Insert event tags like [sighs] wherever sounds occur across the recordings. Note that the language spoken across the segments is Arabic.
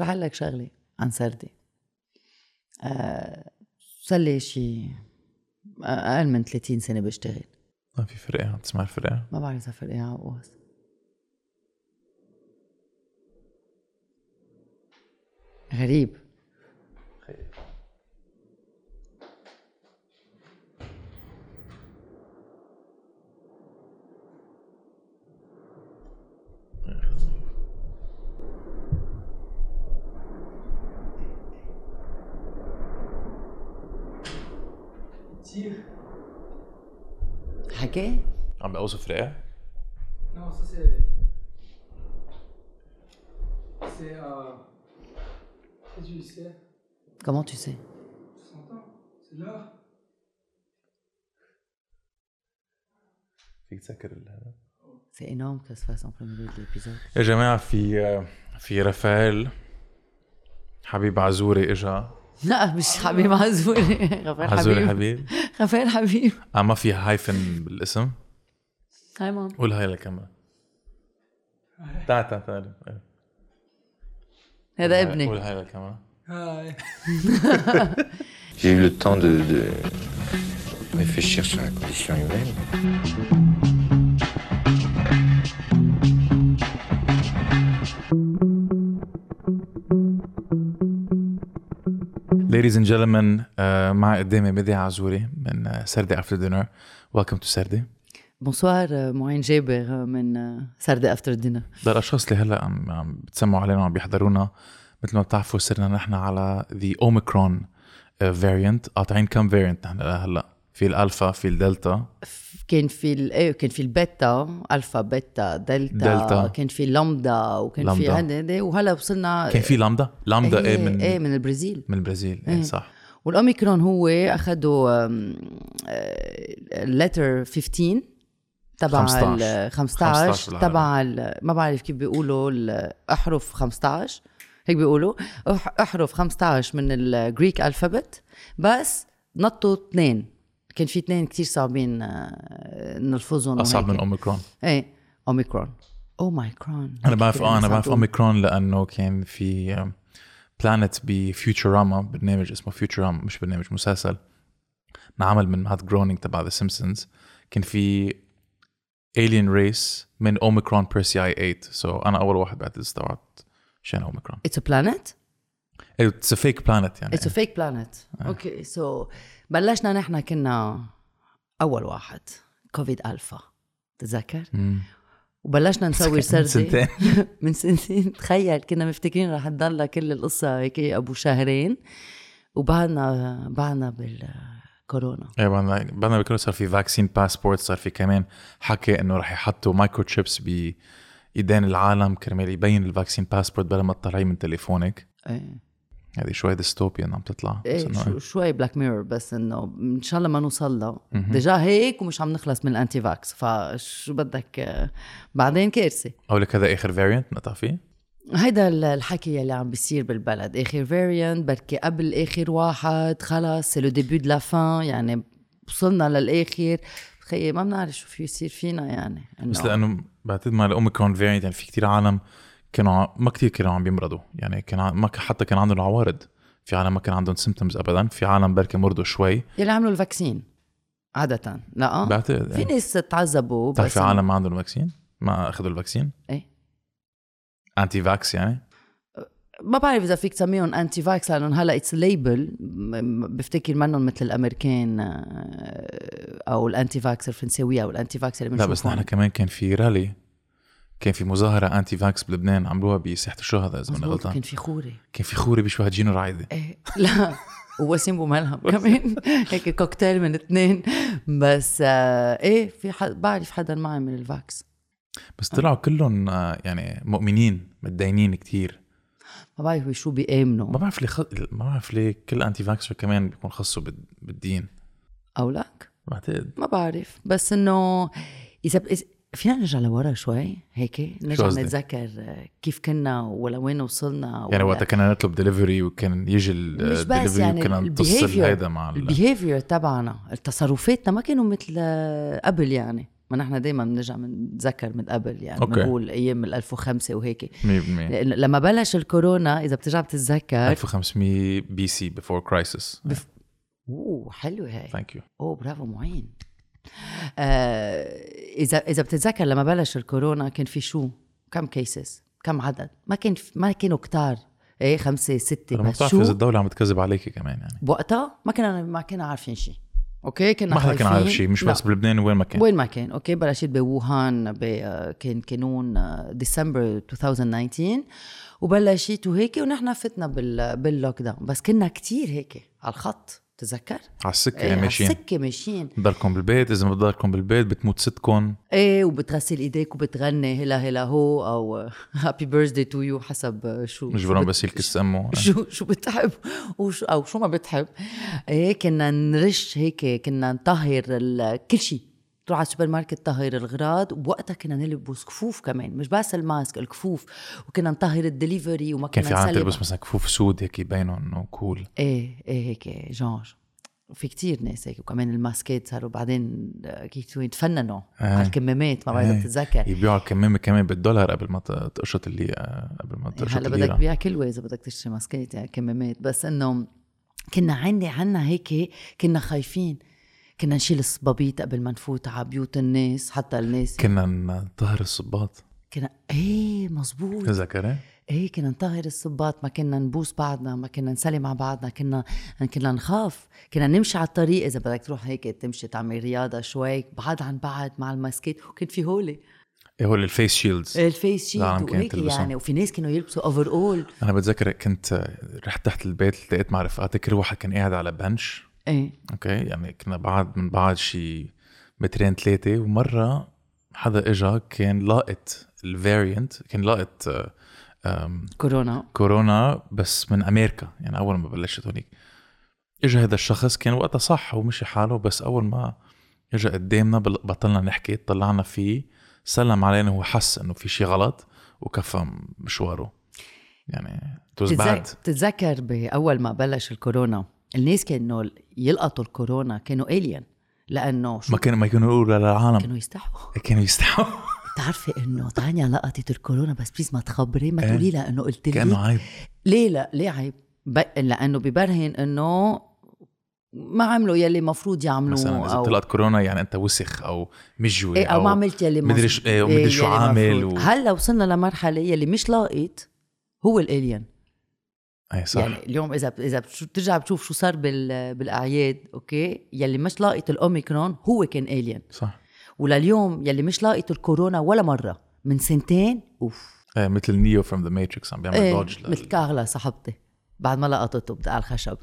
رح لك شغله عن سردي. آه صار لي شي أقل من 30 سنة بشتغل. ما في فرقة عم تسمع الفرقة؟ ما بعرف إذا فرقة عقوس غريب. حكي؟ عم بوصف رئه؟ Non, ça c'est. C'est. Euh... C'est du ciel. Comment tu sais? Tu s'entends C'est là. فيك تسكر هذا C'est énorme que ça se fasse en plein milieu de l'épisode. يا جماعه في في رافائيل حبيب عزوري اجا لا مش حبيب عزوري غفير عزوري حبيب. حبيب غفير حبيب. آه ما في هايفن بالاسم؟ هاي مام قول هاي للكاميرا تعال تعال تعال. هذا قول ابني. هاي للكاميرا ouais. [laughs] J'ai eu le temps de, de réfléchir sur la condition humaine. Ladies and gentlemen uh, مع قدامي ميديا عزوري من uh, سردة after dinner welcome to سردة bonsoir معين جابر من سردة after dinner للاشخاص اللي هلأ عم عم بتسمعوا علينا وعم بيحضرونا. مثل ما بتعرفوا صرنا نحن على the Omicron variant قاطعين كم variant نحن هلا في الألفا في الدلتا كان في ال- إيه كان في البيتا ألفا بيتا دلتا, دلتا. كان في لامدا وكان في لامدا. هذا وهلا وصلنا كان في لامدا لامدا إيه من إيه من البرازيل من البرازيل إيه إيه. صح والأوميكرون هو اخذوا لتر 15 تبع 15. ال 15 15 بالعربي. تبع ال- ما بعرف كيف بيقولوا الاحرف 15 هيك بيقولوا أحرف 15 من الجريك الفابت بس نطوا اثنين كان في اثنين كتير صعبين آه، نلفظهم أصعب. من أوميكرون. إيه أوميكرون. أوميكرون. أنا بعرف آه أنا بعرف. أوميكرون لأنه كان في planet ب Futurama برنامج اسمه Futurama مش برنامج مسلسل انعمل من مات جرونينج تبع The Simpsons كان في alien race من Omicron Persei 8 so so أنا أول واحد بعتقد استوعبت شان اوميكرون it's a planet it's fake planet يعني. it's fake planet okay so بلشنا نحن كنا أول واحد كوفيد ألفا. تتذكر. وبلشنا نسوي من سردي سنتين. [laughs] من سنتين. تخيل كنا مفتكرين رح تضل كل القصة هيك أبو شهرين. وبعدنا بعدنا بالكورونا. إيه بعدنا بعدنا بكره صار في vaccine passport صار في كمان حكي إنه رح يحطوا microchips بايدين العالم كرمال يبين ال vaccine passport بلا ما تطلعيه من تليفونك. إيه. هذه شوي dystopian عم تطلع. إيه شو شوي Black Mirror بس إنه إن شاء الله ما نوصل له déjà هيك ومش عم نخلص من ال anti-vax فشو بدك بعدين كارثه أقول لك هذا آخر variant نقطع فيه هيدا ال- الحكي يلي عم بيصير بالبلد. آخر variant بركي قبل آخر واحد خلص c'est le début de la fin يعني وصلنا للآخر. تخيل ما بنعرف شو في يصير فينا يعني. بس لأنه بعتقد مع الأوميكرون variant يعني في كتير عالم كانوا ما كتير كانوا عم بيمرضوا. يعني كان ما حتى كان عندهم عوارض في عالم ما كان عندهم symptoms ابدا. في عالم بركي مرضوا شوي. يلي عملوا ال vaccine عادة. لا. بعتقد في. ناس تعذبوا بس في عالم ما عندهم vaccine ما أخذوا ال vaccine إيه. anti-vax يعني؟ ما بعرف إذا فيك تسميهم anti-vax لأنهم هلأ it's label بفتكر منهم مثل الأمريكان آه، أو ال anti-vax الفرنساوية أو ال anti-vax اللي لا بس نحن كمان كان في رالي كان في مظاهرة anti-vax بلبنان عملوها بساحة الشهداء إذا ماني غلطان. كان في خوري. كان في خوري بيشبه جينو رايدي إيه لا ووسيم ابو ملهم كمان. هيك كوكتيل من اثنين. بس آه إيه في حد بعرف حدا ما عمل ال vax بس طلعوا كلهم آه، يعني مؤمنين متدينين كتير. ما بعرف شو بيأمنوا. ما بعرف ليه خ... ما بعرف ليه كل anti-vaxxer كمان بيكون خصه بال... بالدين. أو لك بعتقد. ما بعرف. بس إنه إذا إذا- فينا نرجع لورا شوي؟ هيك نرجع؟ نتذكر آه، كيف كنا ولوين وصلنا يعني ولا- وقتها كنا نطلب ديليفري وكان يجي الدليفري يعني وكنا نتصل هيدا مع ال... ال behavior تبعنا. تصرفاتنا ما كانوا مثل آه، قبل يعني. ما نحن دائما بنرجع بنتذكر من قبل يعني. أوكي. بنقول أيام ال 1500 وهيك. 100% لأن لما بلش الكورونا إذا بترجع بتتذكر 1500 BC before crisis. أوه حلوة هي thank you أوه برافو معين. اذا إذا بتتذكر لما بلش الكورونا كان في شو؟ كم cases كم عدد؟ ما كان ما كانوا كتار. إيه خمسة ستة أنا ما بس شو؟ اذا الدولة عم تكذب عليكي كمان يعني. بوقتها ما كنا ما كنا عارفين شيء. أوكي؟ كنا ما حدا كان عارف. شيء مش لا. بس بلبنان وين ما كان. وين ما كان. أوكي؟ بلشت بووهان ب- آه، كان كانون آه، ديسمبر 2019 وبلشت وهيك ونحن فتنا بال بال lockdown بس كنا كتير هيك على الخط. تذكر على السكة إيه يعني على ماشيين. السكة ماشيين. بضلكم بالبيت إذا ما بضلكم بالبيت بتموت ستكم. إيه وبتغسل إيديك وبتغني هلا هلا هو أو هابي بيرثدي تو يو حسب شو بت- بس يلكس امه [laughs] شو شو بتحب؟ وشو أو شو ما بتحب. إيه كنا نرش هيك كنا نطهر كل شيء تروح على السوبر ماركت تطهر الغراض وبوقتها كنا نلبس كفوف كمان مش بس الماسك الكفوف وكنا نطهر الدليفري وما كان كنا في عالم تلبس مثلا كفوف سود هيك يبينوا إنه كول إيه إيه هيك جانر وفي كتير ناس هيك وكمان الماسكات صاروا بعدين آه، كيف يتفننوا آه. على الكمامات ما بعرف إيه. بتتذكر. يبيعوا الكمامة كمان بالدولار قبل ما تقشط اللي قبل ما تقشط هلا بدك تبيع كلوة إذا بدك تشتري ماسكات يعني كمامات. بس إنه كنا عندي عنا هيك كنا خايفين. كنا نشيل الصبابيط قبل ما نفوت على بيوت الناس حتى الناس. كنا نطهر الصباط. كنا إيه مزبوط تذكر إيه كنا نطهر الصباط ما كنا نبوس بعضنا ما كنا نسلم على بعضنا كنا كنا نخاف. كنا نمشي على الطريق. إذا بدك تروح هيك تمشي تعمل رياضة شوي بعد عن بعد مع ال masكات. وكان في هولي. إيه هو ال face shields. ال face العالم شيلد وهيك. يعني. وفي ناس كانوا يلبسوا overall أنا بتذكر كنت رحت تحت البيت التقيت مع رفقاتي كل واحد كان قاعد على bench إيه. أوكي يعني كنا بعد من بعض شي مترين ثلاثة ومرة حدا إجا كان لاقط ال variant كان لاقط كورونا. كورونا بس من أمريكا يعني أول ما بلشت هونيك. اجى هذا الشخص كان وقتها صح ومشي حاله بس أول ما اجى قدامنا بطلنا نحكي طلعنا فيه سلم علينا وهو حس إنه في شيء غلط وكفى مشواره. يعني بتتذكر بأول ما بلش الكورونا الناس كانوا يلقطوا الكورونا كانوا الين لأنه شو؟ ما كانوا ما كانوا يقولوا للعالم. كانوا يستحوا. كانوا يستحوا. [laughs] بتعرفي إنه تانيا لقطت الكورونا بس please ما تخبري ما إيه. تقولي لها إنه قلت كأنه لي. عيب. ليه لا؟ ليه عيب؟ ب... لأنه ببرهن إنه ما عملوا يلي مفروض يعملوه مثلا إذا طلعت كورونا يعني أنت وسخ أو مجوي إيه أو ما عملت يلي مدري مظبوط. ش- إيه، ومدري شو يلي عامل. و- هلا وصلنا لمرحلة يلي مش لاقط هو ال alien أي صح. يعني اليوم إذا إذا بترجع بتشوف شو صار بال... بالأعياد أوكي؟ يلي مش لاقط الأوميكرون هو كان alien صح. ولليوم يلي مش لاقط الكورونا ولا مرة. من سنتين أوف. إيه مثل نيو فروم ذا ماتريكس عم بيعمل إيه دوج مثل كارلا صاحبتي. بعد ما لقطته بتاع الخشب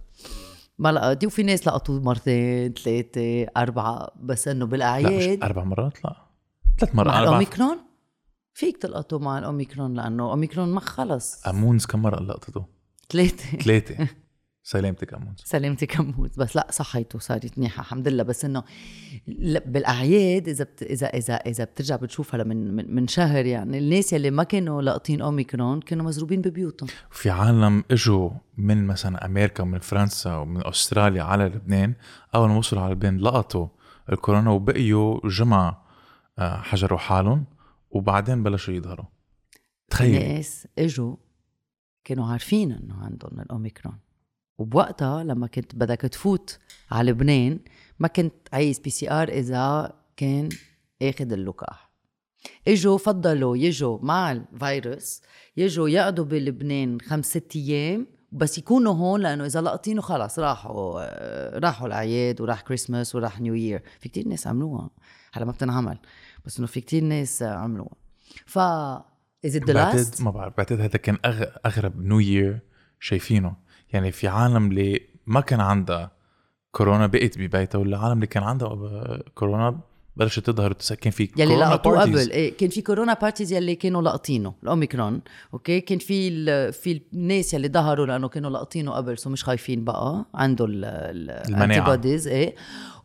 ما لقطتي وفي ناس لقطوا مرتين ثلاثة أربعة بس إنه لا مش أربع مرات لا. ثلاث مرات. مع أربع. الأوميكرون؟ فيك تلقطوا مع الأوميكرون لأنه أوميكرون ما خلص. امونز كم مرة لقطته؟ ثلاثة. ثلاثة. [laughs] سلامتك امونز سلامتي كموت بس لا صحيته صارت منيحه الحمد لله. بس إنه ل- بالأعياد إذا بت... إذا إذا إذا بترجع بتشوفها من من, من شهر يعني الناس يلي ما كانوا لاقطين أوميكرون كانوا مزروبين ببيوتهم. في عالم إجوا من مثلا أمريكا ومن فرنسا ومن أستراليا على لبنان أول ما وصلوا على لبنان لقطوا الكورونا وبقيوا جمعة آه، حجروا حالهم وبعدين بلشوا يظهروا. تخيل ناس إجوا كانوا عارفين إنه عندهم الأوميكرون. وبوقتها لما كنت بدك تفوت على لبنان ما كنت عايز PCR إذا كان آخذ اللقاح. إجوا فضلوا يجوا مع الفيروس يجوا يقعدوا بلبنان خمس ست أيام بس يكونوا هون لأنه إذا لقطينه خلص راحوا آه، راحوا الأعياد وراح كريسماس وراح New Year في كتير ناس عملوها. هلا ما بتنعمل بس إنه في كتير ناس عملوها. ف is it the بعتقد last? ما بعرف. بعتقد هذا كان أغ... أغرب New Year شايفينه. يعني في عالم اللي ما كان عندها كورونا بقت ببيتها والعالم اللي كان عندها كورونا بلشت تظهر وتس- كان في يلي كورونا لقطوه. قبل إيه كان في كورونا parties يلي كانوا لاقطينه الأوميكرون okay كان في ال- في الناس يلي ظهروا لأنه كانوا لاقطينه قبل so مش خايفين بقى عنده المناعة. ال anti إيه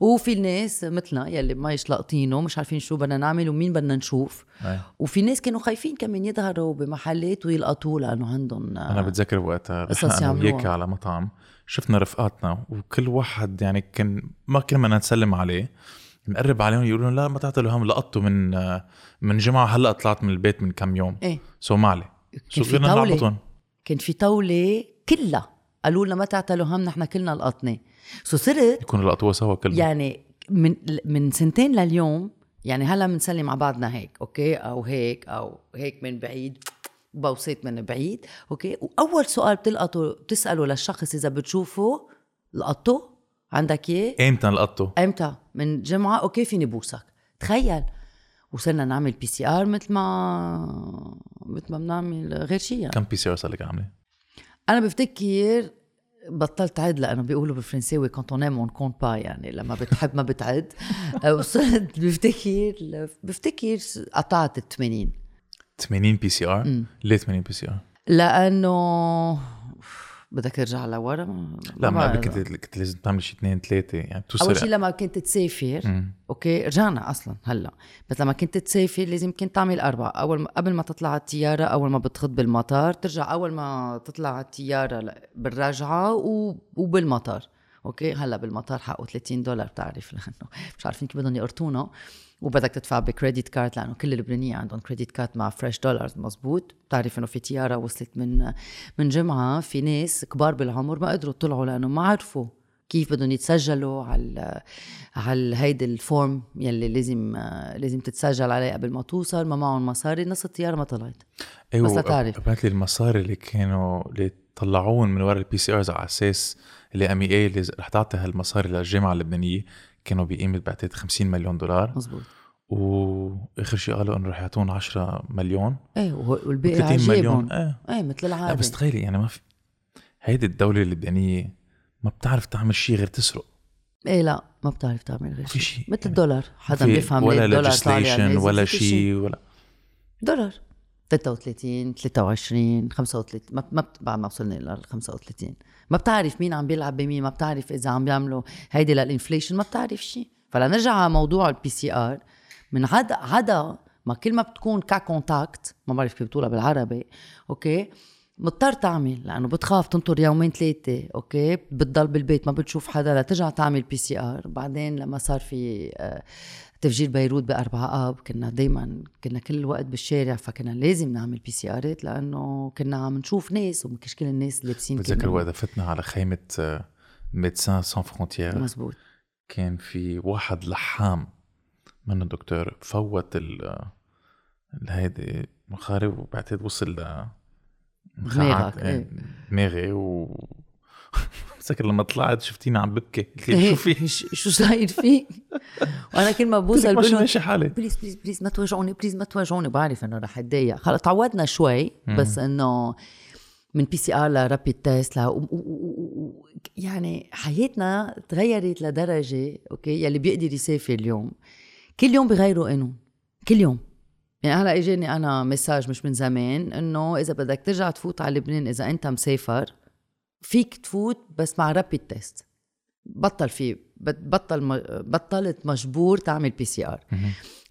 وفي الناس مثلنا يلي ما لاقطينه مش عارفين شو بدنا نعمل ومين بدنا نشوف أي. وفي ناس كانوا خايفين كمان يظهروا بمحلات ويلقطوه لأنه عندهم أنا بتذكر وقتها رحنا أنا وياك. على مطعم شفنا رفقاتنا وكل واحد يعني كان ما كنا بدنا نسلم عليه مقرب عليهم يقولوا لهم لا ما تعطلوا هم لقطوا من من جمعة هلأ طلعت من البيت من كم يوم. إيه. so معلي كان شو في فينا نعبطهم كان في طاولة كلها. قالوا لنا ما تعتلوا هم نحن كلنا لقطنا so صرت يكونوا لقطوها سوا كلهم يعني من من سنتين لليوم يعني هلا بنسلم مع بعضنا هيك okay؟ أو هيك أو هيك من بعيد. بوسات من بعيد okay؟ وأول سؤال بتلقطه بتساله للشخص إذا بتشوفه لقطه عندك اياه إمتى لقطوا؟ إمتى من جمعة okay فيني بوسك تخيل وصرنا نعمل PCR مثل ما مثل ما بنعمل غير شيء يعني. كم PCR صار لك عاملة؟ أنا بفتكر بطلت عد لأنه بيقولوا بالفرنساوي quand on aime on compte pas يعني لما بتحب ما بتعد [laughs] وصرت بفتكر بفتكر قطعت ال 80 80 PCR؟ ليه 80 PCR؟ لأنه بدك ترجع لورا؟ ما لا ما. كنت كنت لازم تعمل شي اثنين ثلاثة يعني توصل أول شيء لما كنت تسافر مم. okay رجعنا أصلا هلأ. بس لما كنت تسافر لازم كنت تعمل أربعة. أول ما قبل ما تطلع على الطيارة أول ما بتحط بالمطار ترجع أول ما تطلع على الطيارة بالرجعه و... وبالمطار. okay هلأ بالمطار حقه 30 دولار بتعرف لأنه مش عارفين كيف بدهم يقرطونا. وبدك تدفع ب credit card لأنه كل اللبنانية عندهم credit card مع fresh dollars مزبوط. بتعرف إنه في طياره وصلت من من جمعة في ناس كبار بالعمر ما قدروا يطلعوا لأنه ما عرفوا كيف بدهم يتسجلوا على على هيدي ال form يلي لازم لازم تتسجل عليه قبل ما توصل. ما معهم مصاري نص الطياره ما طلعت. أيوه بس لتعرف. بعت لي المصاري اللي كانوا اللي طلعوهم من ورا ال PCRs على أساس اللي ام اي اللي رح تعطي هالمصاري للجامعة اللبنانية. كانوا بقيمه بعتقد 50 مليون دولار. مزبوط وآخر شيء قالوا إنه رح يعطونا 10 مليون. إيه والباقي 30 مليون إيه. إيه مثل العادة. بس تخيلي يعني ما في هيدي الدولة اللبنانية ما بتعرف تعمل شيء غير تسرق. إيه لا ما بتعرف تعمل غير شيء. شيء مثل يعني. الدولار. حدا بيفهم ولا legislation نازل، ولا شيء ولا دولار. 33 23 35 ما ما بعد ما وصلنا لل 35 ما بتعرف مين عم بيلعب بمين ما بتعرف إذا عم بيعملوا هيدي لل inflation ما بتعرف شيء فلنرجع على موضوع ال PCR من عدا عدا ما كل ما بتكون ك contact ما بعرف كيف بتقولها بالعربي okay؟ مضطر تعمل لأنه بتخاف تنطر يومين ثلاثة okay؟ بتضل بالبيت ما بتشوف حدا لترجع تعمل PCR بعدين لما صار في آه، تفجير بيروت بأربعة آب كنا دايما كنا كل الوقت بالشارع فكنا لازم نعمل PCR ات لأنه كنا عم نشوف ناس ومش كل الناس لابسين بتذكر. وقت فتنا على خيمة ميدسان سان فرونتيير مزبوط كان في واحد لحام منه دكتور فوت ال ال- هيدي مخارب وبعتقد وصل دماغك، إيه. دماغي و [laughs] بتذكر لما طلعت شفتيني عم ببكي. [laughs] قلت لي شو في شو صاير فيك؟ وأنا كل ما بوصل بقول ماشي حالي بليز بليز بليز ما توجعوني بليز ما توجعوني. بعرف إنه رح أتضايق. خلص تعودنا شوي بس إنه من PCR ل rapid test ل... و... و... و... و... يعني حياتنا تغيرت لدرجة okay يلي بيقدر يسافر اليوم. كل يوم بغيروا قانون. كل يوم. يعني هلا اجاني أنا message مش من زمان إنه إذا بدك ترجع تفوت على لبنان إذا أنت مسافر فيك تفوت بس مع rapid test بطل في بطل بطلت مجبور تعمل PCR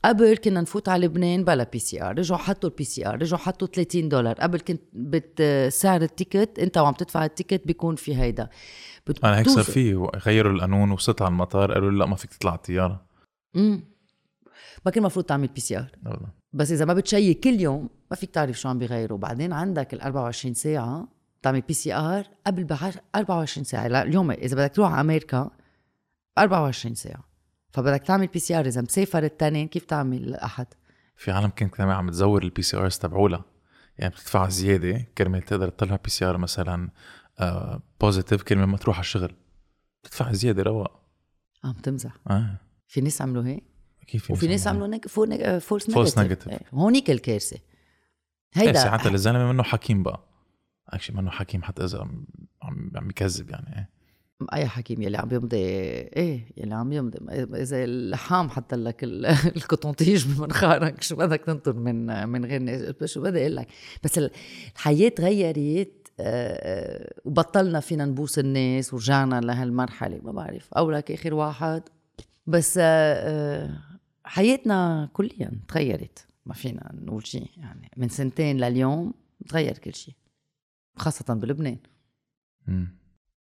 قبل كنا نفوت على لبنان بلا PCR رجعوا حطوا ال PCR رجعوا حطوا 30 دولار. قبل كنت بت سعر ال ticket أنت وعم تدفع ال ticket بيكون في هيدا. بت- أنا هيك صار. فيه غيروا القانون وصلت على المطار قالوا لا ما فيك تطلع الطيارة. امم ما كان المفروض تعمل PCR أبداً. بس إذا ما بت check كل يوم ما فيك تعرف شو عم بيغيروا بعدين عندك ال 24 ساعة تعمل PCR قبل ب 24 ساعة. لا اليوم إذا بدك تروح على أمريكا 24 ساعة. فبدك تعمل PCR إذا مسافر التاني كيف تعمل أحد؟ في عالم كانت كمان عم تزور ال PCRs تبعولها. يعني بتدفع زيادة كرمال تقدر تطلع PCR مثلا positive كرمال ما تروح على الشغل. بتدفع زيادة رواق عم تمزح. آه. في ناس عملوا هيك. كيف في وفي ناس عملوا نيك fal- نيك false false negative. هونيك الكارثة. هيدا ساعتها الزلمه منه حكيم بقى. actually منه حكيم حتى إذا عم عم يكذب يعني إيه. أي حكيم يلي عم يمضي إيه يلي عم يمضي. إذا اللحام حط لك ال- [laughs] القطنطيش بمنخارك شو بدك تنطر من من غير ناس؟ شو بدي أقول لك؟ بس ال- الحياة تغيرت آه، آه، وبطلنا فينا نبوس الناس ورجعنا لهالمرحلة ما بعرف. أو لك آخر واحد. بس آه، حياتنا كليا تغيرت ما فينا نقول شيء يعني. من سنتين لليوم تغير كل شيء خاصة بلبنان. مم.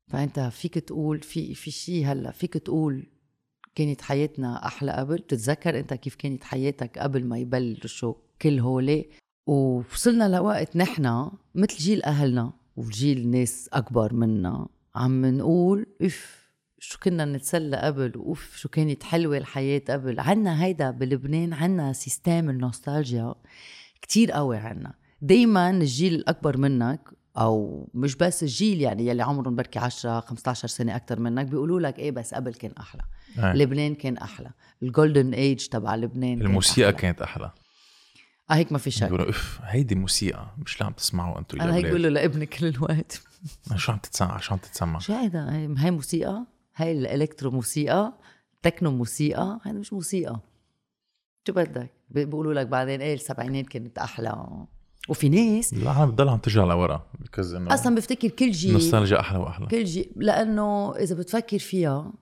فأنت فيك تقول في في شيء هلأ فيك تقول كانت حياتنا أحلى قبل؟ بتتذكر أنت كيف كانت حياتك قبل ما يبلشوا كل هولي؟ ووصلنا لوقت نحن مثل جيل أهلنا وجيل ناس أكبر منا عم نقول إف شو كنا نتسلى قبل؟ اوف شو كانت حلوة الحياة قبل. عنا هيدا بلبنان عنا system النوستالجيا كتير قوي عنا. دايما الجيل الأكبر منك أو مش بس الجيل يعني يلي عمرهم بركي 10 15 سنة أكثر منك بيقولوا لك إيه بس قبل كان أحلى. أي. لبنان كان أحلى. ال golden age تبع لبنان كان الموسيقى أحلى. كانت أحلى. آه هيك ما في شك. بيقولوا اف هيدي موسيقى مش لعم تسمعوا أنتم أنا هيك بقول له لابني كل الوقت. [laughs] شو عم تتسمع؟ شو عم تتسمع؟ شو هيدا؟ هي هي موسيقى؟ هاي ال electro موسيقى تكنو موسيقى هيدا مش موسيقى. شو بدك؟ بي- بيقولوا لك بعدين إيه السبعينات كانت أحلى. وفي ناس العالم بتضل عم ترجع لورا بيكوز إنه أصلا بفتكر كل جيل نوستالجيا أحلى وأحلى. كل جيل لأنه إذا بتفكر فيها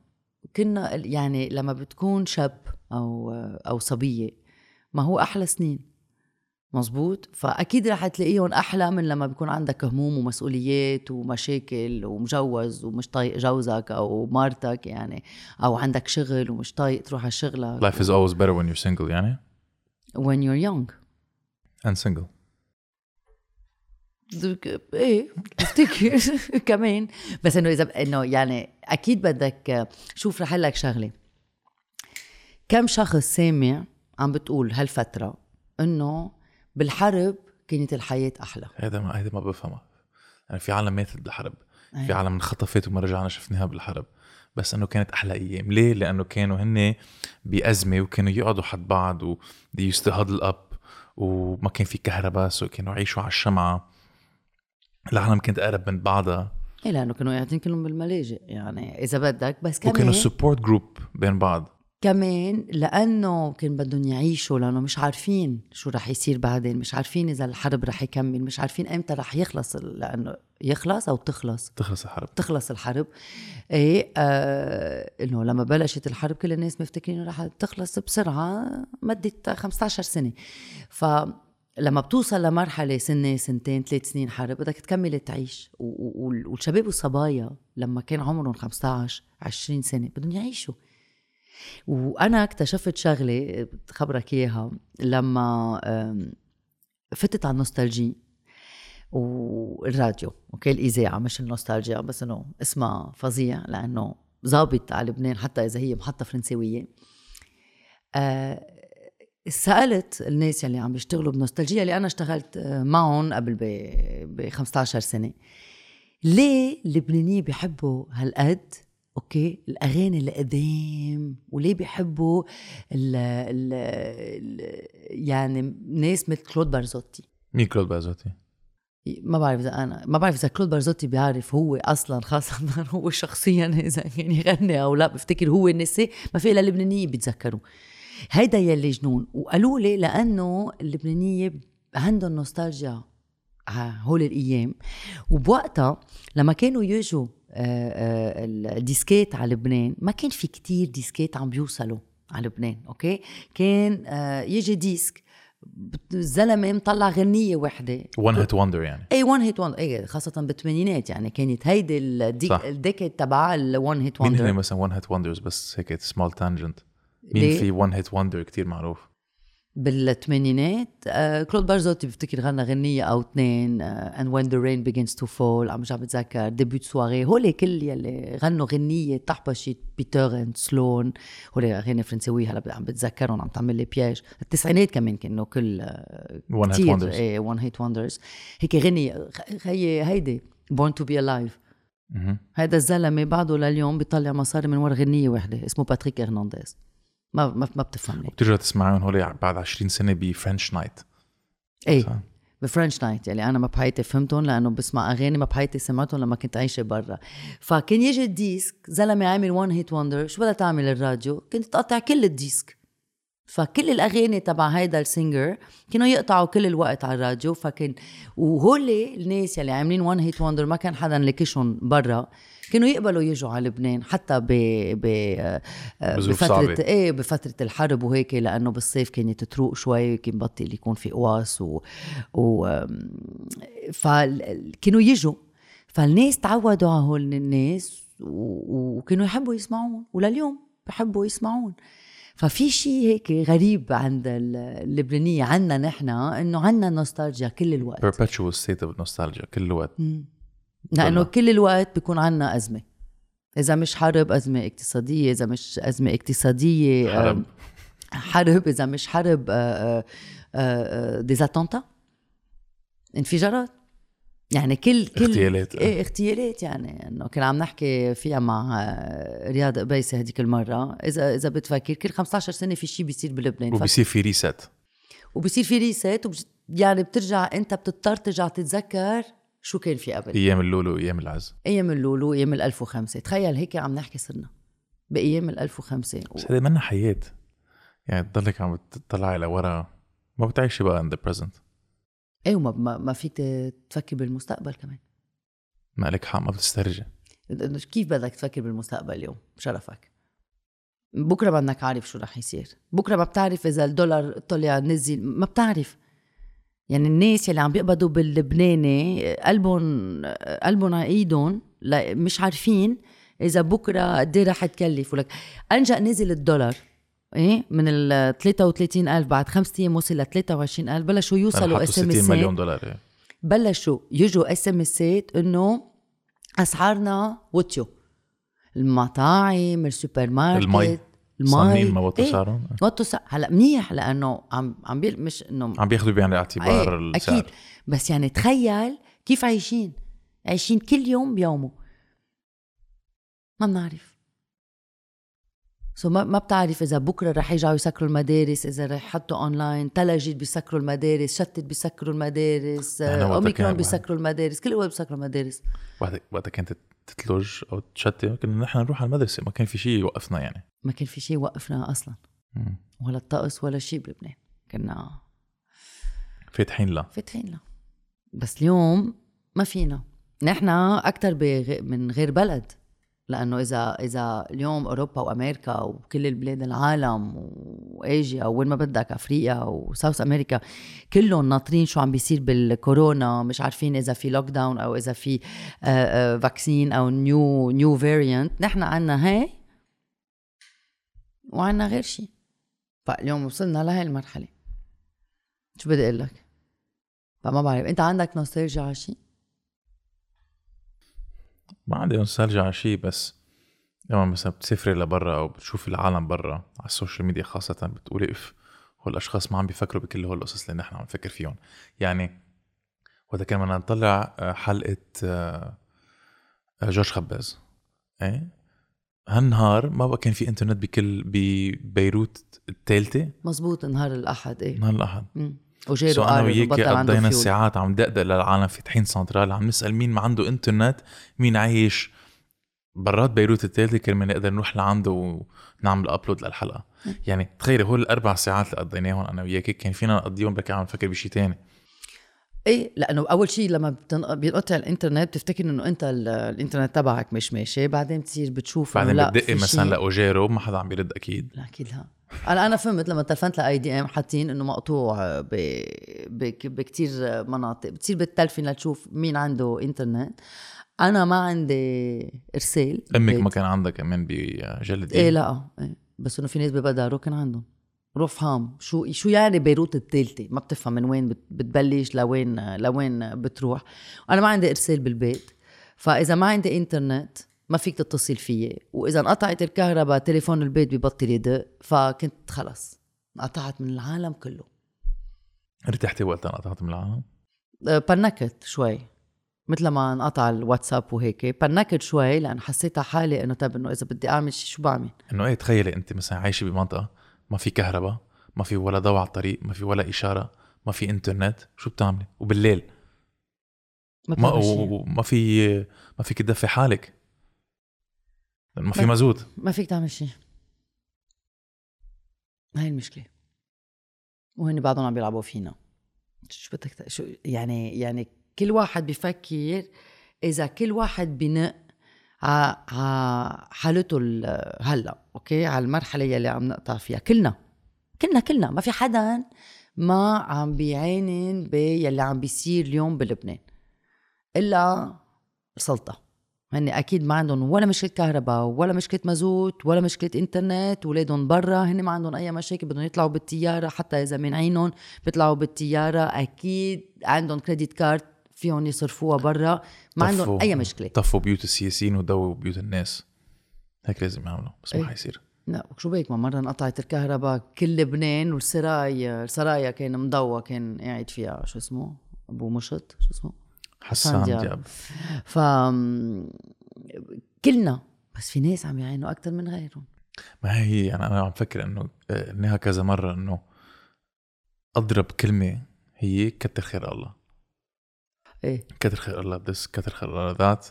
كنا يعني لما بتكون شاب أو أو صبية ما هو أحلى سنين. مزبوط فأكيد رح تلاقيهم أحلى من لما بيكون عندك هموم ومسؤوليات ومشاكل ومجوز ومش طايق جوزك أو مرتك يعني أو عندك شغل ومش طايق تروح على شغلك. Life is always better when you're single يعني؟ When you're young. And single. إيه بفتكر [laughs] كمان. بس إنه إذا إنه يعني أكيد بدك شوف رح لك شغلة. كم شخص سامع عم بتقول هالفترة إنه بالحرب كانت الحياة أحلى. هذا ما هذا ما بفهمها يعني في عالم ماتت بالحرب في أيوة. عالم انخطفت وما رجعنا شفناها بالحرب. بس إنه كانت أحلى أيام. ليه؟ لأنه كانوا هن بأزمة وكانوا يقعدوا حد بعض و they used to huddle up وما كان في كهرباء سو كانوا يعيشوا على الشمعة. العالم كانت أقرب من بعضها. إيه لأنه كانوا قاعدين كلهم بالملاجئ. يعني إذا بدك بس كمان وكانوا سبورت جروب بين بعض. كمان لأنه كان بدهم يعيشوا لأنه مش عارفين شو رح يصير بعدين مش عارفين إذا الحرب رح يكمل مش عارفين إمتى رح يخلص لأنه يخلص أو تخلص. تخلص الحرب. تخلص الحرب. إيه آه إنه لما بلشت الحرب كل الناس مفتكرين رح تخلص بسرعة مدة 15 سنة. فلما بتوصل لمرحلة سنة سنتين ثلاث سنين حرب بدك تكمل تعيش. والشباب والصبايا لما كان عمرهم 15 20 سنة بدهم يعيشوا. وأنا اكتشفت شغلة خبرك إياها لما فتت على النوستالجي والراديو أوكي؟ الإذاعة مش النوستالجيا بس إنه اسمها فظيع لأنه ظابط على لبنان حتى إذا هي محطة فرنساوية. آه سألت الناس يلي عم بيشتغلوا ب Nostalgie اللي أنا اشتغلت آه، معهم قبل ب 15 سنة ليه اللبنانيين بيحبوا هالقد؟ أوكي؟ الأغاني القديم وليه بيحبوا ال ال يعني ناس مثل كلود بارزوتي. مين كلود بازوتي؟ ما بعرف إذا أنا ما بعرف إذا كلود بارزوتي بيعرف هو أصلا خاصة [laughs] هو شخصيا إذا كان يغني أو لا بفتكر هو نسي ما في إلا اللبنانيه بيتذكروا هيدا يلي جنون. وقالوا لي لأنه اللبنانية عندهم nostalgie هول الأيام. وبوقتها لما كانوا يجوا ال disques ات على لبنان. ما كان في كتير disques ات عم بيوصلوا على لبنان أوكي؟ كان آه، يجي disque الزلمه مطلع غنية وحدة. ون هيت وندر يعني. اي one hit wonder اي خاصة بالثمانينات يعني كانت هيدي. ال decade تبع ال one hit مين wonder مثلا one hit wonders بس هيك small tangent مين؟ في one hit wonder كتير معروف؟ بالثمانينات. آه كلود بارزوتي بفتكر غنى غنية أو اثنين and when the rain begins to fall. عم عم بتذكر début de soirée هول كل يلي غنوا غنية تحبشت بيتر and سلون. هول أغاني فرنساوية هلا عم بتذكرهم عم تعمل لي باج التسعينات كمان كانوا كل one hit wonders إيه one hit wonders هيك غنية هي هيدي born to be alive. هذا الزلمة بعده لليوم بيطلع مصاري من ورا غنية وحده اسمه باتريك ارنانديز ما ما, ما بتفهمني بترجع تسمعهم هول بعد 20 سنة ب French night إيه صح. ب French night يعني أنا ما بحياتي فهمتهم لأنه بسمع أغاني ما بحياتي سمعتهم لما كنت عايشة برا. فكان يجي ال disque زلمة عامل one hit wonder شو بدها تعمل الراديو؟ كنت تقطع كل ال disque. فكل الأغاني تبع هيدا ال singer كانوا يقطعوا كل الوقت على الراديو فكان وهول الناس يلي عاملين one hit wonder ما كان حدا لكشهم برا. كانوا يقبلوا يجوا على لبنان حتى ب ب آه، بفترة صعبة. إيه بفترة الحرب وهيك لأنه بالصيف كانت تروق شوي كان بطل يكون في قواس و, و... فكانوا يجوا فالناس تعودوا على هول الناس. وكانوا يحبوا يسمعون ولليوم بحبوا يسمعون ففي شيء هيك غريب عند ال- اللبنانية عنا نحن إنه عنا نوستالجيا كل الوقت perpetual state of nostalgia كل الوقت مم. لأنه. كل الوقت بيكون عنا أزمة. إذا مش حرب أزمة اقتصادية. إذا مش أزمة اقتصادية آه، حرب. حرب. إذا مش حرب آه، des attentats انفجارات. يعني كل كل اغتيالات. إيه اغتيالات يعني. إنه كنا عم نحكي فيها مع آه، رياض قبيسه هذيك المرة. إذا إذا بتفكر كل 15 سنة في شيء بيصير بلبنان. وبيصير في reset وبصير في reset وبج... يعني بترجع أنت بتضطر ترجع تتذكر شو كان في قبل؟ أيام اللولو وأيام العز أيام اللولو أيام ال 1500 تخيل هيك عم نحكي صرنا بأيام ال 1500 و... بس هذا منا حياة. يعني تضلك عم تطلعي لورا. ما بتعيشي بقى in the present. إيه وما ما, فيك تفكر بالمستقبل كمان. ما لك حق ما بتسترجع. كيف بدك تفكر بالمستقبل اليوم؟ بشرفك. بكرة بدك عارف شو رح يصير. بكرة ما بتعرف إذا الدولار طلع نزل ما بتعرف. يعني الناس اللي عم بيقبضوا باللبناني قلبهم قلبهم على ايدهم لا- مش عارفين إذا بكرة قد إيه رح تكلف ولك انجا نزل الدولار إيه من ال 33000 بعد خمسة أيام وصل ل 23000 بلشوا يوصلوا اس ام 60 مليون دولار إيه. بلشوا يجوا اس ام اسات إنه أسعارنا وطيوا المطاعم السوبر ماركت المي. صانين ما وطوا سعرهم وطوا سعر هلا منيح لأنه عم عم بيل مش إنه عم بياخذوا بعين الاعتبار إيه السعر أكيد. بس يعني تخيل كيف عايشين. عايشين كل يوم بيومه. ما بنعرف. so ما, ما بتعرف إذا بكرة رح يرجعوا يسكروا المدارس إذا رح يحطوا اونلاين تلجت بيسكروا المدارس شتت بيسكروا المدارس أوميكرون بيسكروا المدارس كل وقت بيسكروا المدارس. وقتها وقتها كانت تتلج أو تشتي كنا نحن نروح على المدرسة ما كان في شيء يوقفنا يعني. ما كان في شيء وقفنا أصلا. مم. ولا الطقس ولا شيء بلبنان. كنا فاتحين لا. فاتحين له بس اليوم ما فينا. نحن أكثر. من غير بلد. لأنه إذا إذا اليوم أوروبا وأمريكا وكل البلاد العالم وايجيا وين ما بدك أفريقيا و South America كلهم ناطرين شو عم بيصير بالكورونا مش عارفين إذا في lockdown أو إذا في آه، آه، vaccine أو new new variant نحن عنا هاي وعنا غير شيء فاليوم وصلنا لهي المرحلة. شو بدي أقول لك؟ فما بعرف. أنت عندك نوستالجيا على شيء ما عندي نوستالجيا على شيء بس لما مثلا بتسافري لبرا أو بتشوفي العالم برا على ال social media خاصة بتقولي إف هول الأشخاص ما عم بيفكروا بكل هول القصص اللي نحن عم نفكر فيهم. يعني وقت كان بدنا نطلع آه، حلقة آه، آه، جورج خباز. إيه؟ هالنهار ما بقى كان في إنترنت بكل ببيروت الثالثة؟ مزبوط نهار الأحد إيه. نهار الأحد. مم. so وجيرو أنا عنده قضينا الساعات عم دقدق للعالم فاتحين سنترال عم نسأل مين ما عنده انترنت مين عايش برات بيروت الثالثة كرمال نقدر نروح لعنده ونعمل upload للحلقة يعني تخيلي هول الأربع ساعات اللي قضيناهم أنا وياكي كان فينا نقضيهم بركي عم نفكر بشيء تاني إيه لأنه أول شيء لما. بينقطع الإنترنت بتفتكر إنه أنت ال... الإنترنت تبعك مش ماشي بعدين بتصير بتشوف بعدين بتدقي مثلا لأوجيرو ما حدا عم بيرد أكيد لا أكيد لا أنا أنا فهمت لما تلفنت ل IDM حاطين إنه مقطوع ب... بك... بكتير مناطق بتصير بتلفن لتشوف مين عنده إنترنت. أنا ما عندي إرسال أمك. ما كان عندها كمان بجل الديب لا. إيه. بس إنه في ناس ببدارو كان عندهم. رفهام شو شو يعني بيروت الثالثه ما بتفهم من وين بت- بتبلش لوين لوين بتروح. أنا ما عندي إرسال بالبيت. فإذا ما عندي إنترنت ما فيك تتصل فيي. وإذا انقطعت الكهرباء تليفون البيت ببطل يدق فكنت خلص انقطعت من العالم كله. ارتحتي وقتها قطعت من العالم؟ أه، بنكت شوي. مثل ما انقطع الواتساب وهيك. بنكت شوي لأن حسيت حالي إنه طب إنه إذا بدي أعمل شيء شو بعمل؟ إنه إيه تخيلي أنت مثلا عايشة بمنطقة ما في كهرباء ما في ولا ضوء على الطريق ما في ولا إشارة ما في إنترنت شو بتعملي؟ وبالليل. ما شي. وما في ما فيك تدفي حالك. ما في ما- مزود. ما فيك تعمل شيء هاي المشكلة. وهن بعضهم عم بيلعبوا فينا. شو بدك شو يعني يعني كل واحد بفكر إذا كل واحد بنق ع ع حالته ال- هلا okay؟ على المرحلة يلي عم نقطع فيها. كلنا. كلنا كلنا. ما في حدا ما عم بيعانن باللي عم بيصير اليوم بلبنان. إلا السلطة. هن أكيد ما عندهم ولا مشكلة كهرباء ولا مشكلة مازوت ولا مشكلة إنترنت ولادهم برا هن ما عندهم أي مشاكل بدهم يطلعوا بالطيارة حتى إذا من عينهم بيطلعوا بالطيارة أكيد عندهم credit card فيهم يصرفوها برا ما عندهم أي مشكلة. طفوا بيوت السياسيين ودووا بيوت الناس. هيك لازم يعملوا بس ما إيه. حيصير. لا شو بيك ما مرة انقطعت الكهرباء كل لبنان والسرايا السرايا كان مضوى كان قاعد فيها شو اسمه أبو مشط شو اسمه؟ حسان دياب. ف كلنا بس في ناس عم يعانوا أكثر من غيرهم. ما هي يعني أنا عم فكر إنه آه، قلناها كذا مرة إنه أضرب كلمة هي كتر خير الله. إيه. كتر خير الله this كتر خير الله that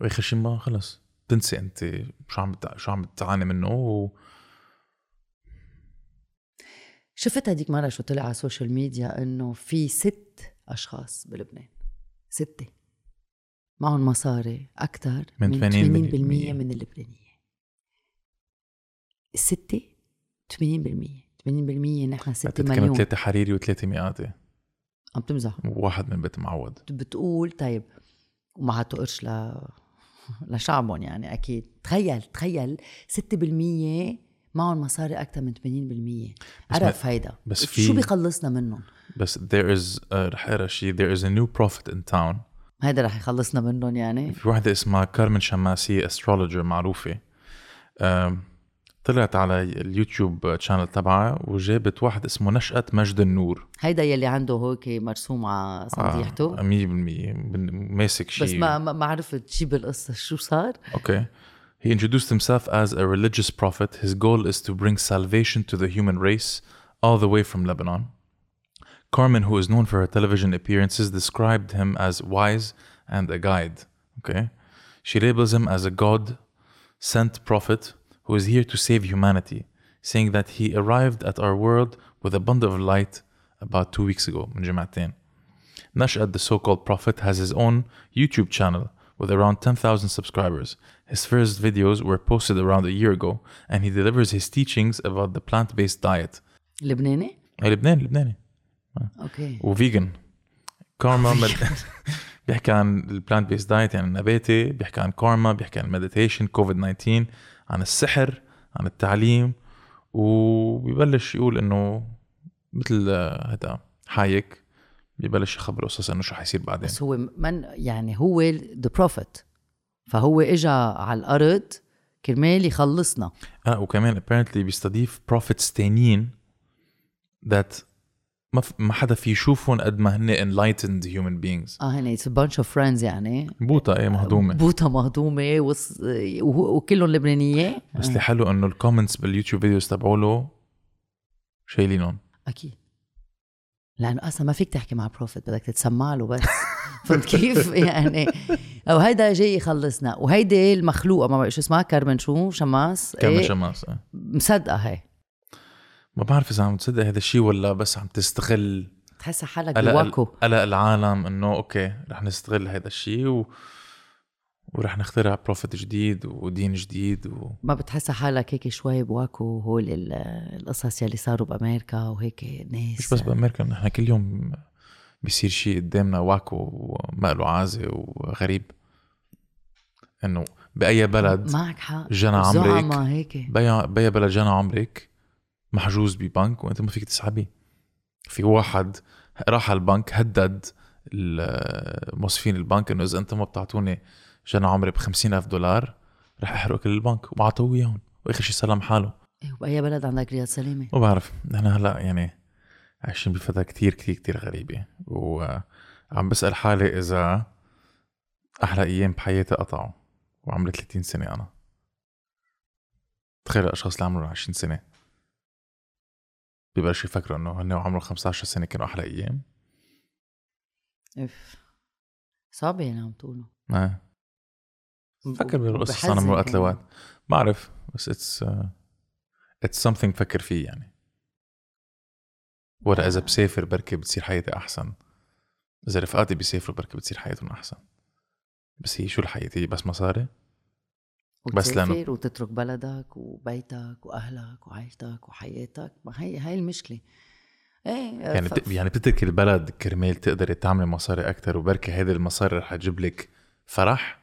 وآخر شيء ما خلص. تنسي أنت شو عم. شو عم بتعاني منه و... شفت هديك مرة شو طلع على ال social media إنه في ست أشخاص بلبنان. ستة. معهم مصاري أكثر من من 80% 80% من اللبنانية الستة 80% 80% نحن 6 بعتقد كانوا مليون. ثلاثة حريري وثلاثة مئاتي عم تمزح. وواحد من بيت معود بتقول طيب وما عطوا قرش ل [laughs] لشعبهم يعني أكيد. تخيل تخيل. 6% معهم مصاري أكثر من 80% بس عرف هيدا بس شو في- بيخلصنا منهم؟ بس there is آه، رح أقرأ شيء. There is a new prophet in town. هيدا رح يخلصنا منهم يعني. في واحدة اسمها كارمن شماسي astrologer معروفة. طلعت على ال YouTube channel تبعها وجابت واحد اسمه نشأة مجد النور. هيدا يلي عنده هيك مرسوم على صنديحته آه، 100% بن- ماسك شيء. بس ما ما عرفت تجيب القصة شو صار؟ Okay. He introduced himself as a religious prophet. His goal is to bring salvation to the human race all the way from Lebanon. Carmen, who is known for her television appearances, described him as wise and a guide. Okay. She labels him as a God sent prophet who is here to save humanity, saying that he arrived at our world with a bundle of light about two weeks ago. من جمعتين. Nashad, the so-called prophet, has his own YouTube channel with around 10,000 subscribers. His first videos were posted around a year ago, and he delivers his teachings about the plant-based diet. لبناني إيه، لبناني لبناني Okay. و vegan. karma med... [laughs] بيحكي عن ال plant-based diet يعني النباتي بيحكي عن كارما بيحكي عن ال meditation كوفيد 19 عن السحر عن التعليم وبيبلش يقول إنه مثل هذا حايك بيبلش يخبر قصص إنه شو حيصير بعدين. بس هو من يعني هو ذا prophet فهو اجى على الأرض كرمال يخلصنا. آه وكمان apparently بيستضيف prophets تانيين that ما ف... ما حدا في يشوفهم قد ما هن enlightened human beings. آه هن it's bunch of friends يعني. بوطة إيه مهضومة. بوطة مهضومة وص... وهو- وكلهم لبنانية بس اللي حلو إنه ال comments بال YouTube videos تبعوله شايلينهم. أكيد. لأنه أصلا ما فيك تحكي مع prophet بدك تتسمع له بس. [laughs] فهمت كيف؟ [laughs] يعني. أو هيدا جاي يخلصنا. وهيدي المخلوقة ما بعرف شو اسمها كارمن شو؟ شماس؟ كمان إيه، شماس إيه. مصدقة هي. ما بعرف إذا عم تصدق هذا الشيء ولا بس عم تستغل تحسها حالك ب Waco. قلق العالم إنه okay رح نستغل هذا الشيء و... ورح نخترع prophet جديد ودين جديد و... ما بتحسها حالك هيك شوي ب Waco هول ال- القصص يلي صاروا بأمريكا وهيك ناس؟ مش بس بأمريكا نحن كل يوم بيصير شيء قدامنا wacko وما له عازة وغريب. إنه بأي بلد معك حق. جنى عمرك هيك. بأي بلد جنى عمرك محجوز ببنك وانت ما فيك تسحبيه في واحد راح على البنك هدد موظفين البنك انه إذا انت ما بتعطوني جنى عمري ب ألف دولار رح احرق كل البنك. وعطوه إياهم. وآخر شيء سلم حاله. إيه، وبأي بلد عندك رياض سلامة ما بعرف نحن هلأ يعني عايشين بفترة كتير كتير كتير غريبة. وعم بسأل حالي إذا أحلى أيام بحياتي قطعوا وعمري 30 سنة أنا. تخيل الأشخاص اللي عمرهم 20 سنة. ببلشوا يفكروا إنه هن وعمرهم 15 سنة كانوا أحلى أيام. إف. صعب يعني عم تقولوا ما فكر بالقصص بحزن من وقت. لوقت بعرف بس it's it's something فكر فيه يعني. ولا إذا بسافر بركي بتصير حياتي أحسن. إذا رفقاتي بيسافروا بركي بتصير حياتهم أحسن. بس هي شو الحياة؟ هي بس مصاري؟ بس وتسافر وتترك بلدك وبيتك وأهلك وعائلتك وحياتك ما هي هاي المشكلة إيه يعني ف-. يعني بتترك البلد كرمال تقدري تعملي مصاري أكتر وبركي هيدي المصاري رح تجيب لك فرح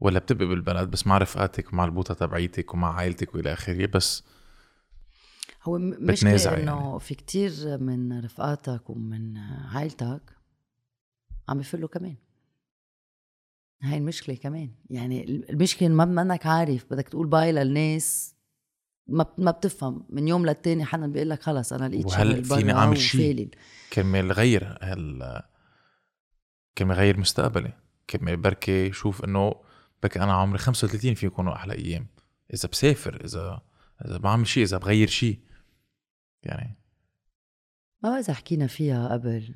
ولا بتبقي بالبلد بس مع رفقاتك ومع البوطة تبعيتك ومع عائلتك وإلى آخره بس هو م- بتنازع مشكلة إنه يعني. في كتير من رفقاتك ومن عائلتك عم يفلوا كمان هاي المشكلة كمان. يعني المشكلة ما منك عارف بدك تقول باي للناس ما ما بتفهم. من يوم للتاني حدا بيقول لك خلص أنا لقيت وهل شغل فيني برا أعمل شي؟ وفالي. كرمال غير هال كرمال غير مستقبلي. كرمال بركي شوف إنه بركي أنا عمري 35 في يكونوا أحلى أيام. إذا بسافر إذا إذا بعمل شيء إذا بغير شيء. يعني ما بعرف إذا حكينا فيها قبل.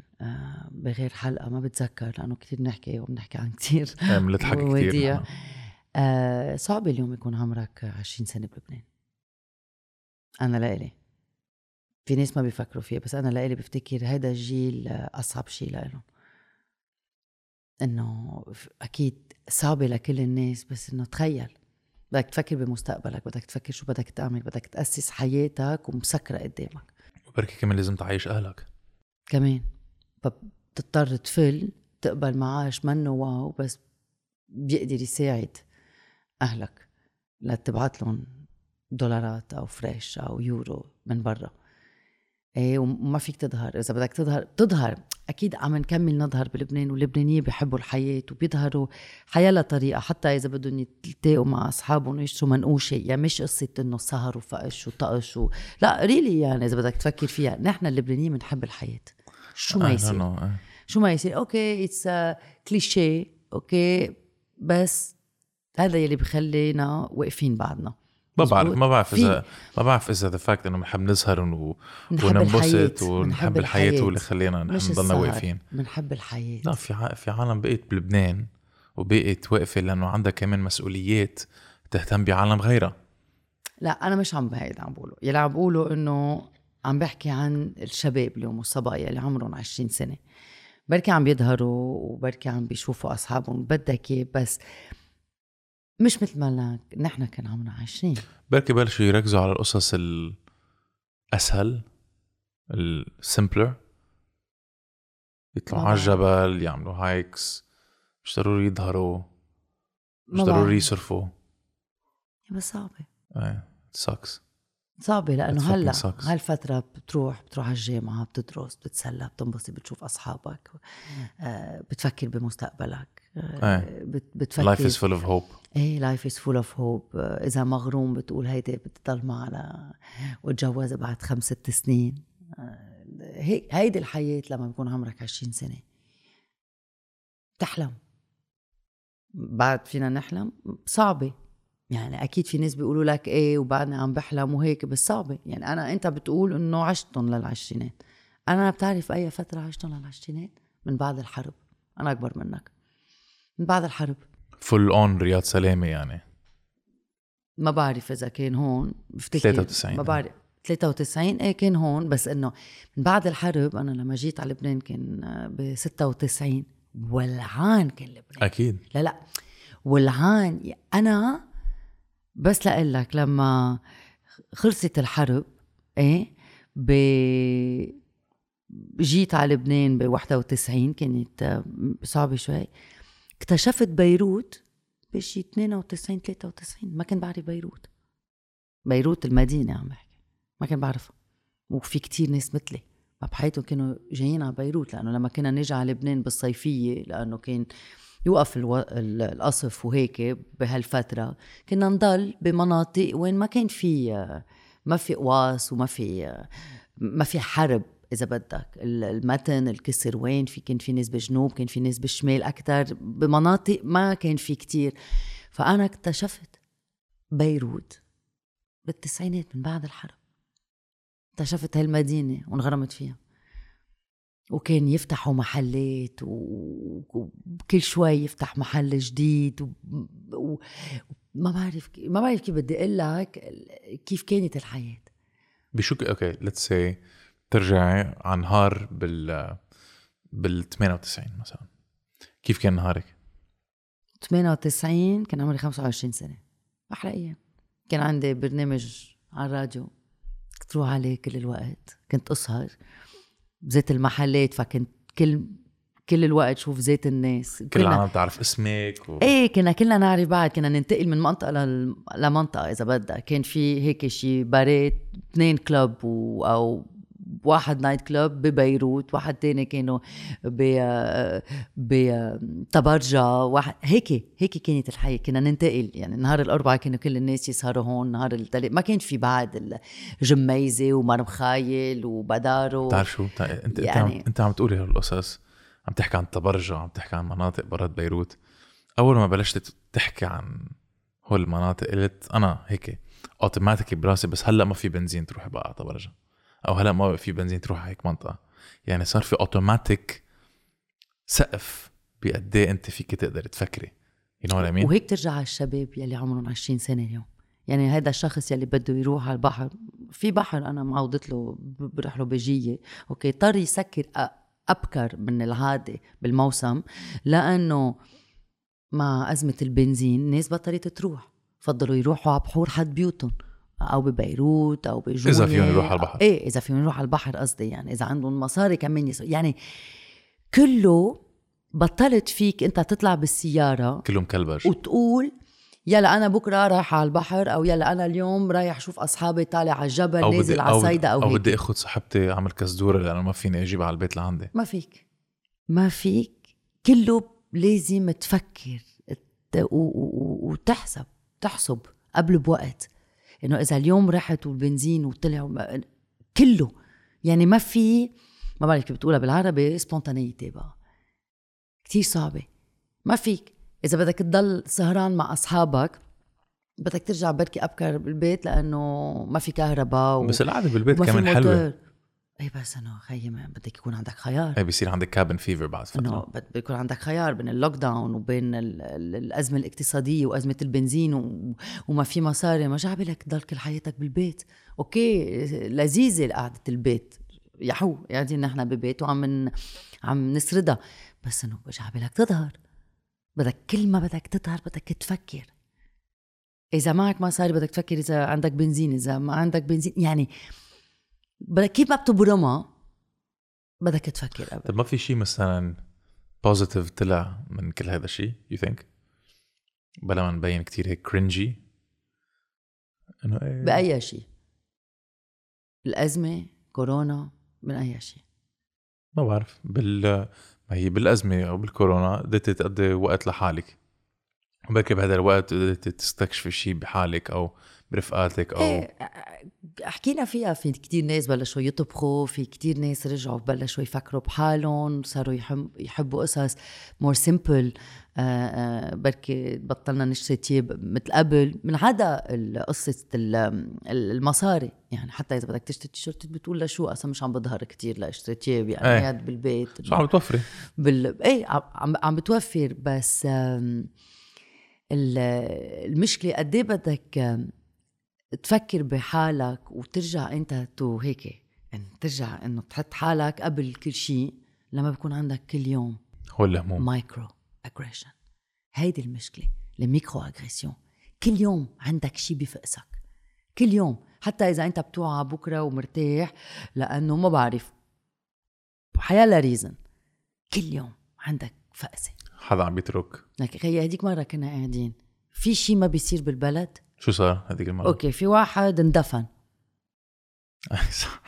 بغير حلقة ما بتذكر لأنه كتير نحكي وبنحكي عن كتير بنضحك كثير. آه صعب اليوم يكون عمرك 20 سنة بلبنان. أنا لإلي في ناس ما بيفكروا فيها بس أنا لإلي بفتكر هيدا الجيل آه، أصعب شيء لإلهم. إنه ف- أكيد صعبة لكل الناس بس إنه تخيل بدك تفكر بمستقبلك بدك تفكر شو بدك تعمل بدك تأسس حياتك ومسكرة قدامك. وبركي كمان لازم تعيش أهلك. كمان. فبتضطر تفل تقبل معاش منه واو بس بيقدر يساعد أهلك. لتبعت لهم دولارات أو فريش أو يورو من برا. إيه وما فيك تظهر. إذا بدك تظهر تظهر. أكيد عم نكمل نظهر بلبنان واللبنانيين بيحبوا الحياة وبيظهروا حياة طريقة. حتى إذا بدهم يلتقوا مع أصحابهم ويشتروا منقوشه يعني مش قصة إنه سهر وفقش وطقش و... لا really يعني إذا بدك تفكر فيها. نحن اللبنانيين بنحب الحياة. شو ما يصير. شو ما يصير okay it's cliché okay بس هذا يلي بخلينا واقفين بعدنا ما بعرف. ما بعرف اذا ما بعرف إذا the fact إنه بنحب نسهر ون- وننبسط ونحب الحياة هو اللي خلينا نضلنا. واقفين. بنحب الحياة. لا في ع- في عالم بقيت بلبنان وبقيت واقفة لأنه عندها كمان مسؤوليات تهتم بعالم غيرها. لا أنا مش عم بهيدا عم بقوله. يلي عم بقوله إنه عم بحكي عن الشباب اليوم والصبايا اللي عمرهم 20 سنة. بركي عم بيظهروا وبركي عم بيشوفوا أصحابهم بدك إياه، بس مش مثل ما نحن كان عمرنا 20 بركي بلشوا يركزوا على القصص الاسهل ال simpler يطلعوا على. الجبل يعملوا hikes مش ضروري يظهروا مش ضروري. يصرفوا. بس صعبة. إيه sucks صعبة لأنه هلأ. هالفترة بتروح بتروح على الجامعة بتدرس بتتسلى بتنبسط بتشوف أصحابك آه، بتفكر بمستقبلك. آه، بت- بتفكر. Life is full of hope. إيه life is full of hope إذا مغروم بتقول هيدي بتضل معها على وتجوز بعد خمس ست سنين. آه، هيك هيدي الحياة لما بيكون عمرك 20 سنة. تحلم بعد فينا نحلم صعبة. يعني أكيد في ناس بيقولوا لك إيه وبعدني عم بحلم وهيك بس صعبه يعني أنا أنت بتقول إنه عشتهم للعشرينات. أنا بتعرف أي فترة عشتهم للعشرينات؟ من بعد الحرب. أنا أكبر منك. من بعد الحرب. Full on رياض سلامة يعني. ما بعرف إذا كان هون. بفتكر. 93. ما بعرف. 93 إيه كان هون. بس إنه من بعد الحرب أنا لما جيت على لبنان كان ب 96 ولعان كان لبنان. أكيد. لا لا. ولعان. أنا بس لأقول لك لما خلصت الحرب إيه ب جيت على لبنان ب 91 كانت صعبة شوي. اكتشفت بيروت بشي 92 93 ما كنت بعرف بيروت. بيروت المدينة عم بحكي ما كنت بعرفها وفي كتير ناس مثلي ما بحياتهم كانوا جايين على بيروت لأنه لما كنا نيجي على لبنان بالصيفية لأنه كان يوقف ألو... ال- القصف وهيك بهالفترة. كنا نضل بمناطق وين ما كان في ما في قواص وما في ما في حرب إذا بدك. ال- المتن الكسر وين؟ في كان في ناس بالجنوب كان في ناس بالشمال أكثر بمناطق ما كان في كتير. فأنا اكتشفت بيروت بالتسعينات من بعد الحرب. اكتشفت هالمدينة وانغرمت فيها. وكان يفتحوا محلات وكل شوي يفتح محل جديد و... ما بعرف ما بعرف كيف بدي أقول لك كيف كانت الحياة. بشو okay let's see ترجعي عن نهار بال بال 98 مثلا. كيف كان نهارك؟ 98 كان عمري 25 سنة. أحلى أيام. كان عندي برنامج على الراديو. كنت روح عليه كل الوقت. كنت أسهر. بزيت المحلات فكنت كل كل الوقت شوف زيت الناس. كل العالم بتعرف اسمك و... إيه كنا كلنا نعرف بعض كنا ننتقل من منطقة لل- لمنطقة إذا بدك. كان في هيك شي باريت اثنين كلوب و... أو واحد night club ببيروت واحد تاني كانوا ب بطبرجة واحد هيك هيك كانت الحياة كنا ننتقل. يعني نهار الأربعاء كانوا كل الناس يسهروا هون نهار الثلاث ما كان في بعد الجميزة ومرمخايل وبدارو. بتعرف شو. انت يعني... انت عم تقولي هالقصص عم تحكي عن طبرجة عم تحكي عن مناطق برات بيروت. أول ما بلشت تحكي عن هول المناطق قلت أنا هيك automatically براسي بس هلأ ما في بنزين تروح بقى على طبرجة أو هلا ما في بنزين تروح على هيك منطقة. يعني صار في اوتوماتيك سقف بقد إيه أنت فيك تقدر تفكري. you know مين وهيك ترجع على الشباب يلي عمرهم 20 سنة اليوم. يعني هذا الشخص يلي بده يروح على البحر في بحر أنا معوضت له بروح له بجية. okay اضطر يسكر أبكر من العادة بالموسم لأنه مع أزمة البنزين الناس بطلت تروح. فضلوا يروحوا على بحور حد بيوتهم. أو ببيروت أو بجونة إذا فيهم يروحوا على البحر. إيه إذا فيهم يروحوا على البحر قصدي يعني إذا عندهم مصاري كمان يسو يعني كله بطلت فيك أنت تطلع بالسيارة كلهم كلبش وتقول يلا أنا بكرة رايح على البحر أو يلا أنا اليوم رايح أشوف أصحابي طالع على الجبل نازل على أو, الصيدا أو, أو هيك. بدي أخذ صاحبتي أعمل كزدورة لأنه ما فيني أجيبها على البيت لعندي. ما فيك. ما فيك. كله لازم تفكر وتحسب تحسب قبل بوقت. إنه إذا اليوم رحت والبنزين وطلع وما- كله. يعني ما في ما بعرف كيف بتقولها بالعربي سبونتانيتي بقى. كتير صعبة. ما فيك. إذا بدك تضل سهران مع أصحابك بدك ترجع بركي أبكر بالبيت لأنه ما في كهرباء و... بس القعدة بالبيت كمان حلوة. اي بس إنه خيي بدك يكون عندك خيار. اي بصير عندك cabin fever بعد فترة. بد- بيكون عندك خيار بين ال lockdown وبين ال- ال- الأزمة الاقتصادية وأزمة البنزين و... وما في مصاري. ما جعبلك تضل كل حياتك بالبيت. okay لذيذة قعدة البيت. يحو قاعدين نحن ببيت وعم. عم نسردها. بس إنه بجعبلك تظهر. بدك كل ما بدك تظهر بدك تفكر. إذا معك مصاري بدك تفكر إذا عندك بنزين إذا ما عندك بنزين. يعني بدك كيف ما بتبرمها بدك تفكر قبل طب ما في شيء مثلا positive طلع من كل هذا الشيء you think بلا ما نبين كتير هيك cringy إنه إيه؟ بأي شيء الأزمة كورونا من أي شيء ما بعرف بال ما هي بالأزمة أو بالكورونا قدرت تقضي وقت لحالك. وبركي بهذا الوقت قدرت تستكشف شيء بحالك أو برفقاتك أو إيه حكينا فيها في كتير ناس بلشوا يطبخوا في كتير ناس رجعوا بلشوا يفكروا بحالهم صاروا يحب يحبوا قصص more simple بركي بطلنا نشتري تياب مثل قبل. من عدا ال- المصاري. يعني حتى إذا بدك تشتري تيشيرت بتقول لشو أصلا مش عم بظهر كتير لاشتري تياب يعني إيه. قاعد بالبيت. شو عم بتوفري؟ بال إيه عم- عم بتوفر. بس المشكلة قد إيه بدك تفكر بحالك وترجع انت to هيك يعني ترجع انه تحط حالك قبل كل شيء لما بيكون عندك كل يوم هو الهموم. micro-aggression هيدي المشكلة ال micro-agression كل يوم عندك شيء بفقسك. كل يوم حتى إذا أنت بتوعى بكرة ومرتاح لأنه ما بعرف. حيالله reason كل يوم عندك فقسة. حدا عم بيترك. لك هي هديك مرة كنا قاعدين. في شيء ما بيصير بالبلد؟ شو صار هذيك المرة؟ okay في واحد اندفن [laughs] صح.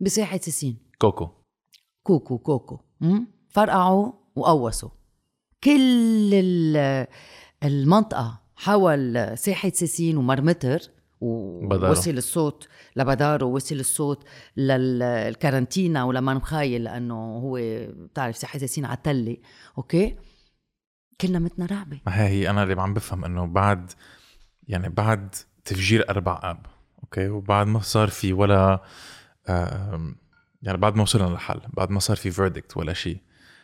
بساحه سيسين كوكو كوكو كوكو مم؟ فرقعوا وقوصوا كل ال- المنطقة حول ساحة سيسين ومار متر. ووصل الصوت لبدارو ووصل الصوت للكارنتينا مخايل لأنه هو بتعرف ساحة سيسين عتلي okay كنا متنا رعبة ما هي هي أنا اللي عم بفهم إنه بعد يعني بعد تفجير أربع آب okay؟ وبعد ما صار في ولا يعني بعد ما وصلنا لحل بعد ما صار في verdict ولا شيء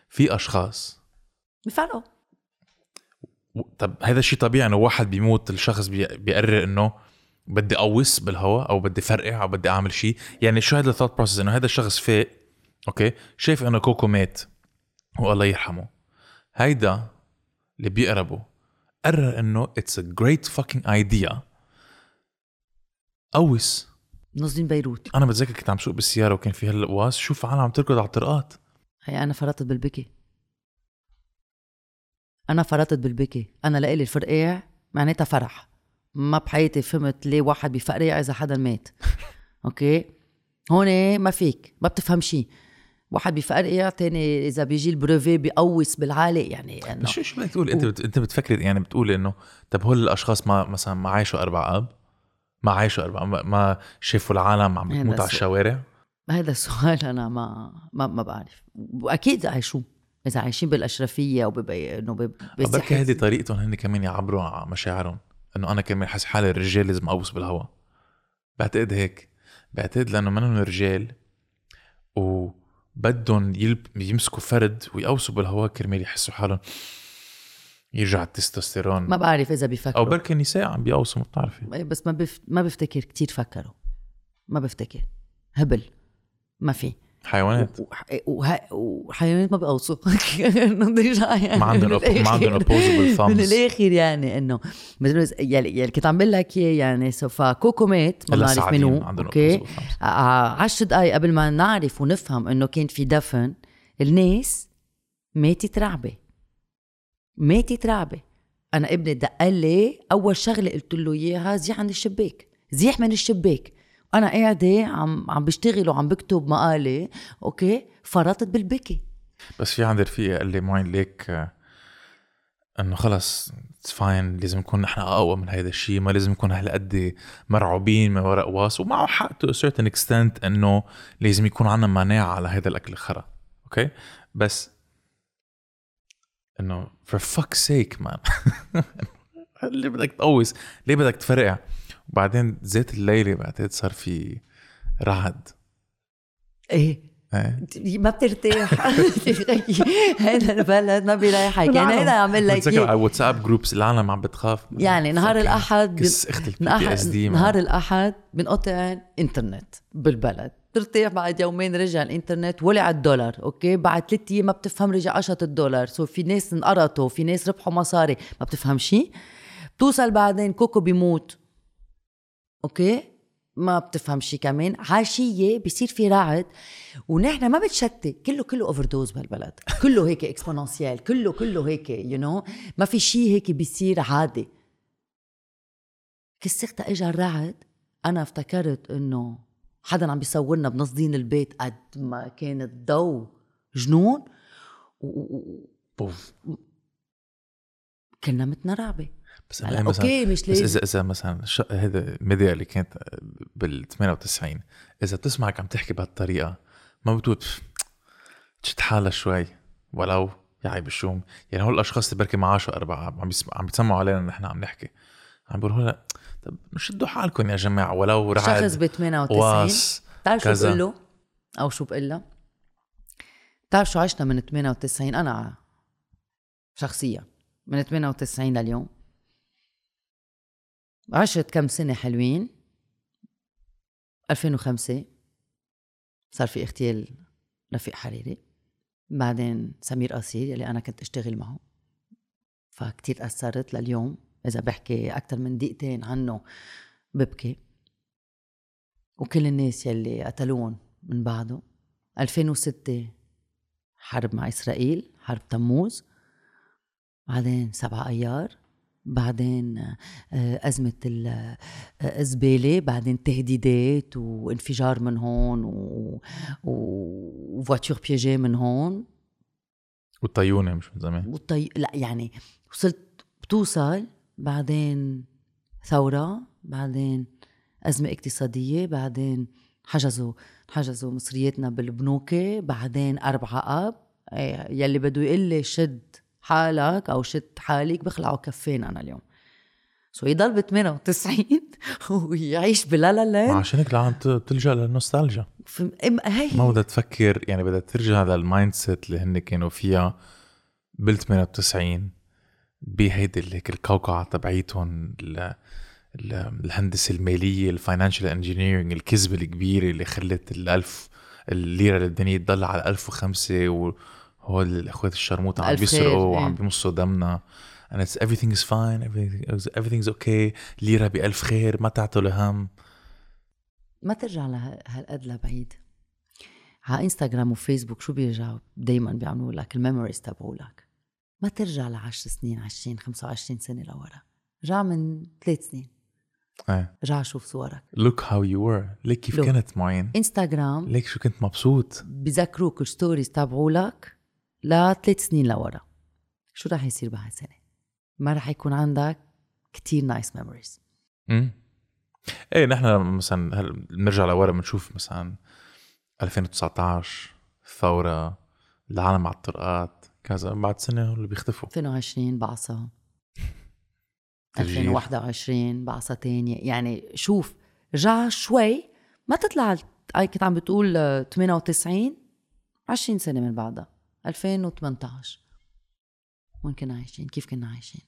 في أشخاص بفرقعوا. طب هذا الشيء طبيعي إنه واحد بيموت الشخص بي- بيقرر إنه بدي أقوس بالهواء أو بدي فرقع أو بدي أعمل شيء. يعني شو هذا ال thought process إنه هذا الشخص فاق okay؟ شايف إنه كوكو مات والله يرحمه. هيدا اللي بيقربه قرر إنه it's a great fucking idea قوس. نازلين بيروت. أنا بتذكر كنت عم سوق بالسيارة وكان في هالقواس شوف عالم عم تركض على الطرقات. هي أنا فرطت بالبكي. أنا فرطت بالبكي. أنا لإلي الفرقيع معناتها فرح. ما بحياتي فهمت ليه واحد بفرقع إذا حدا مات. [laughs] okay؟ هون ما فيك. ما بتفهم شيء واحد بفرقع تاني إذا بيجي البروفيه بيقوس بالعالي يعني إنه شو شو بدك تقول أنت بت... أنت بتفكر يعني بتقول إنه طب هول الأشخاص ما مثلا ما عايشوا أربع أب؟ ما عايشوا أربع ما, ما شافوا العالم عم بتموت على. الشوارع؟ هذا السؤال أنا ما ما, ما بعرف. وأكيد عايشوه إذا عايشين بالأشرفية وببي إنه ب- بركي بصحة- هذه طريقتهم هن كمان يعبروا على مشاعرهم إنه أنا كمان حاسس حالي الرجال لازم اقوس بالهوا. بعتقد هيك بعتقد لأنه منهم رجال وبدهم يلب... يمسكوا فرد ويقوسوا بالهوا كرمال يحسوا حالهم. يرجع التستوستيرون. ما بعرف إذا أو بيفكروا بركي النساء عم بيقوسوا ما بتعرفي. بس ما بف... ما بفتكر كتير فكروا. ما بفتكر. هبل. ما في. حيوانات. وه- وحيوانات ما بقوصوا déjà [laughs] يعني ما عندهم ما عندهم opposable [laughs] thumbs. من الآخر يعني إنه. مثل يلي كنت عم بقول لك إياه يعني so كوكو مات ما بنعرف منو okay؟ thumbs. ع- عشر دقايق قبل ما نعرف ونفهم إنه كان في دفن الناس ماتت رعبة. ماتت رعبة. أنا ابني دق لي أول شغلة قلت له إياها زيح عن الشباك. زيح من الشباك. أنا قاعدة عم عم بشتغل وعم بكتب مقالة okay؟ فرطت بالبكي. بس في عندي رفيقي قال لي معين ليك آه، إنه خلص it's fine لازم نكون نحن أقوى من هذا الشيء ما لازم نكون هالقد مرعوبين من ورا قواس ومعه حق to certain extent إنه لازم يكون عندنا مناعة على هذا الأكل الخرا. okay؟ بس إنه for fuck's sake man. [laughs] ليه بدك تقوس ليه بدك تفرقع؟ وبعدين ذات الليلة بعتقد صار في رعد إيه؟ إيه؟ ما بترتاح. [laughs] هذا البلد ما بيريحك. يعني هذا عامل لك بتذكر على. WhatsApp groups العالم عم بتخاف. يعني نهار الأحد كس اخت الـ PSD نهار الأحد بنقطع إنترنت بالبلد. ترتاح بعد يومين رجع الإنترنت. ولع الدولار okay؟ بعد ثلاث أيام ما بتفهم رجع قشط الدولار. so في ناس انقرضوا في ناس ربحوا مصاري. ما بتفهم شيء بتوصل بعدين كوكو بيموت. okay؟ ما بتفهم شيء كمان. عشية بصير في رعد ونحن ما بتشتت كله كله overdose بهالبلد. كله هيك exponentielle كله كله هيك you you know? ما في شيء هيك بيصير عادي. كس اختها اجى الرعد أنا افتكرت إنه حدا عم بيصورنا بنصدين البيت قد ما كان الضوء جنون؟ و- بوف. وكنا متنا رعبه بس أنا مثلا أوكي مش بس لازم. اذا إذا مثلا. هذا الميديا اللي كانت بال 98 إذا بتسمعك عم تحكي بهالطريقة ما بتقول "بف، تشد حالها شوي ولو يا عيب الشوم. يعني هول الأشخاص اللي بركي ما عاشوا أربعة عم بيسمع عم بيسمعوا علينا نحن عم نحكي. عم بيقولوا لا طب شدوا حالكم يا جماعة ولو رعد شخص ب 98 واس بتعرف شو. بقول له أو شو بقول لها بتعرف شو عشنا من 98 أنا شخصيا من 98 لليوم. عشت كم سنة حلوين؟ 2005 صار في اغتيال رفيق حريري. بعدين سمير قصير يلي أنا كنت أشتغل معه. فكتير تأثرت لليوم. إذا بحكي أكتر من دقيقتين عنه ببكي. وكل الناس يلي قتلوهم من بعده. 2006 حرب مع إسرائيل حرب تموز. بعدين سبعة أيار. بعدين آه، أزمة ال- آه، الزبالة بعدين تهديدات وانفجار من هون و- بيجي من هون. والطيونة مش من زمان. والطي... لا يعني وصلت بتوصل بعدين ثورة بعدين أزمة اقتصادية بعدين حجزوا حجزوا مصرياتنا بالبنوك بعدين أربعة آب إيه، يلي بده يقول لي شد حالك أو شد حالك بخلعوا كفين أنا اليوم. so يضل ب 98 ويعيش بلا لا لاند عشان هيك العالم بتلجا للنوستالجيا. هي ما بدها تفكر يعني بدها ترجع لل mindset اللي هن كانوا فيها بال 98 بهيدي هيك القوقعة تبعيتهم ال- ال- الهندسة المالية ال financial engineering الكذبة الكبيرة اللي خلت الألف الليرة للدنيا تضل على 1005 وهول الاخوات الشرموطة عم بيسرقوا إيه. وعم بيمصوا دمنا. And it's everything is fine. Everything, everything's okay. ليرة بألف خير. ما تعطوا لهم ما ترجع لهالقد لبعيد على إنستغرام وفيسبوك شو بيرجعوا؟ دايما بيعملوا لك ال memories تبعولك. ما ترجع ل 10 سنين 20 25 سنة لورا. رجع من ثلاث سنين. إيه. رجع شوف صورك. Look how you were. ليك كيف Look. كنت معين. إنستغرام. ليك شو كنت مبسوط. بذكروك ال stories تبعولك. لثلاث سنين لورا. شو رح يصير سنه ما رح يكون عندك كتير nice memories إيه نحن مثلا هل بنرجع لورا بنشوف مثلا 2019 الثورة العالم على الطرقات كذا بعد سنة اللي بيختفوا. 2020 بعصا. [laughs] تغيير. 2021 بعصا تانية. يعني شوف رجع شوي. ما تطلع كنت عم بتقول آه، 98 20 سنة من بعدها. 2018 وين كنا عايشين؟ كيف كنا عايشين؟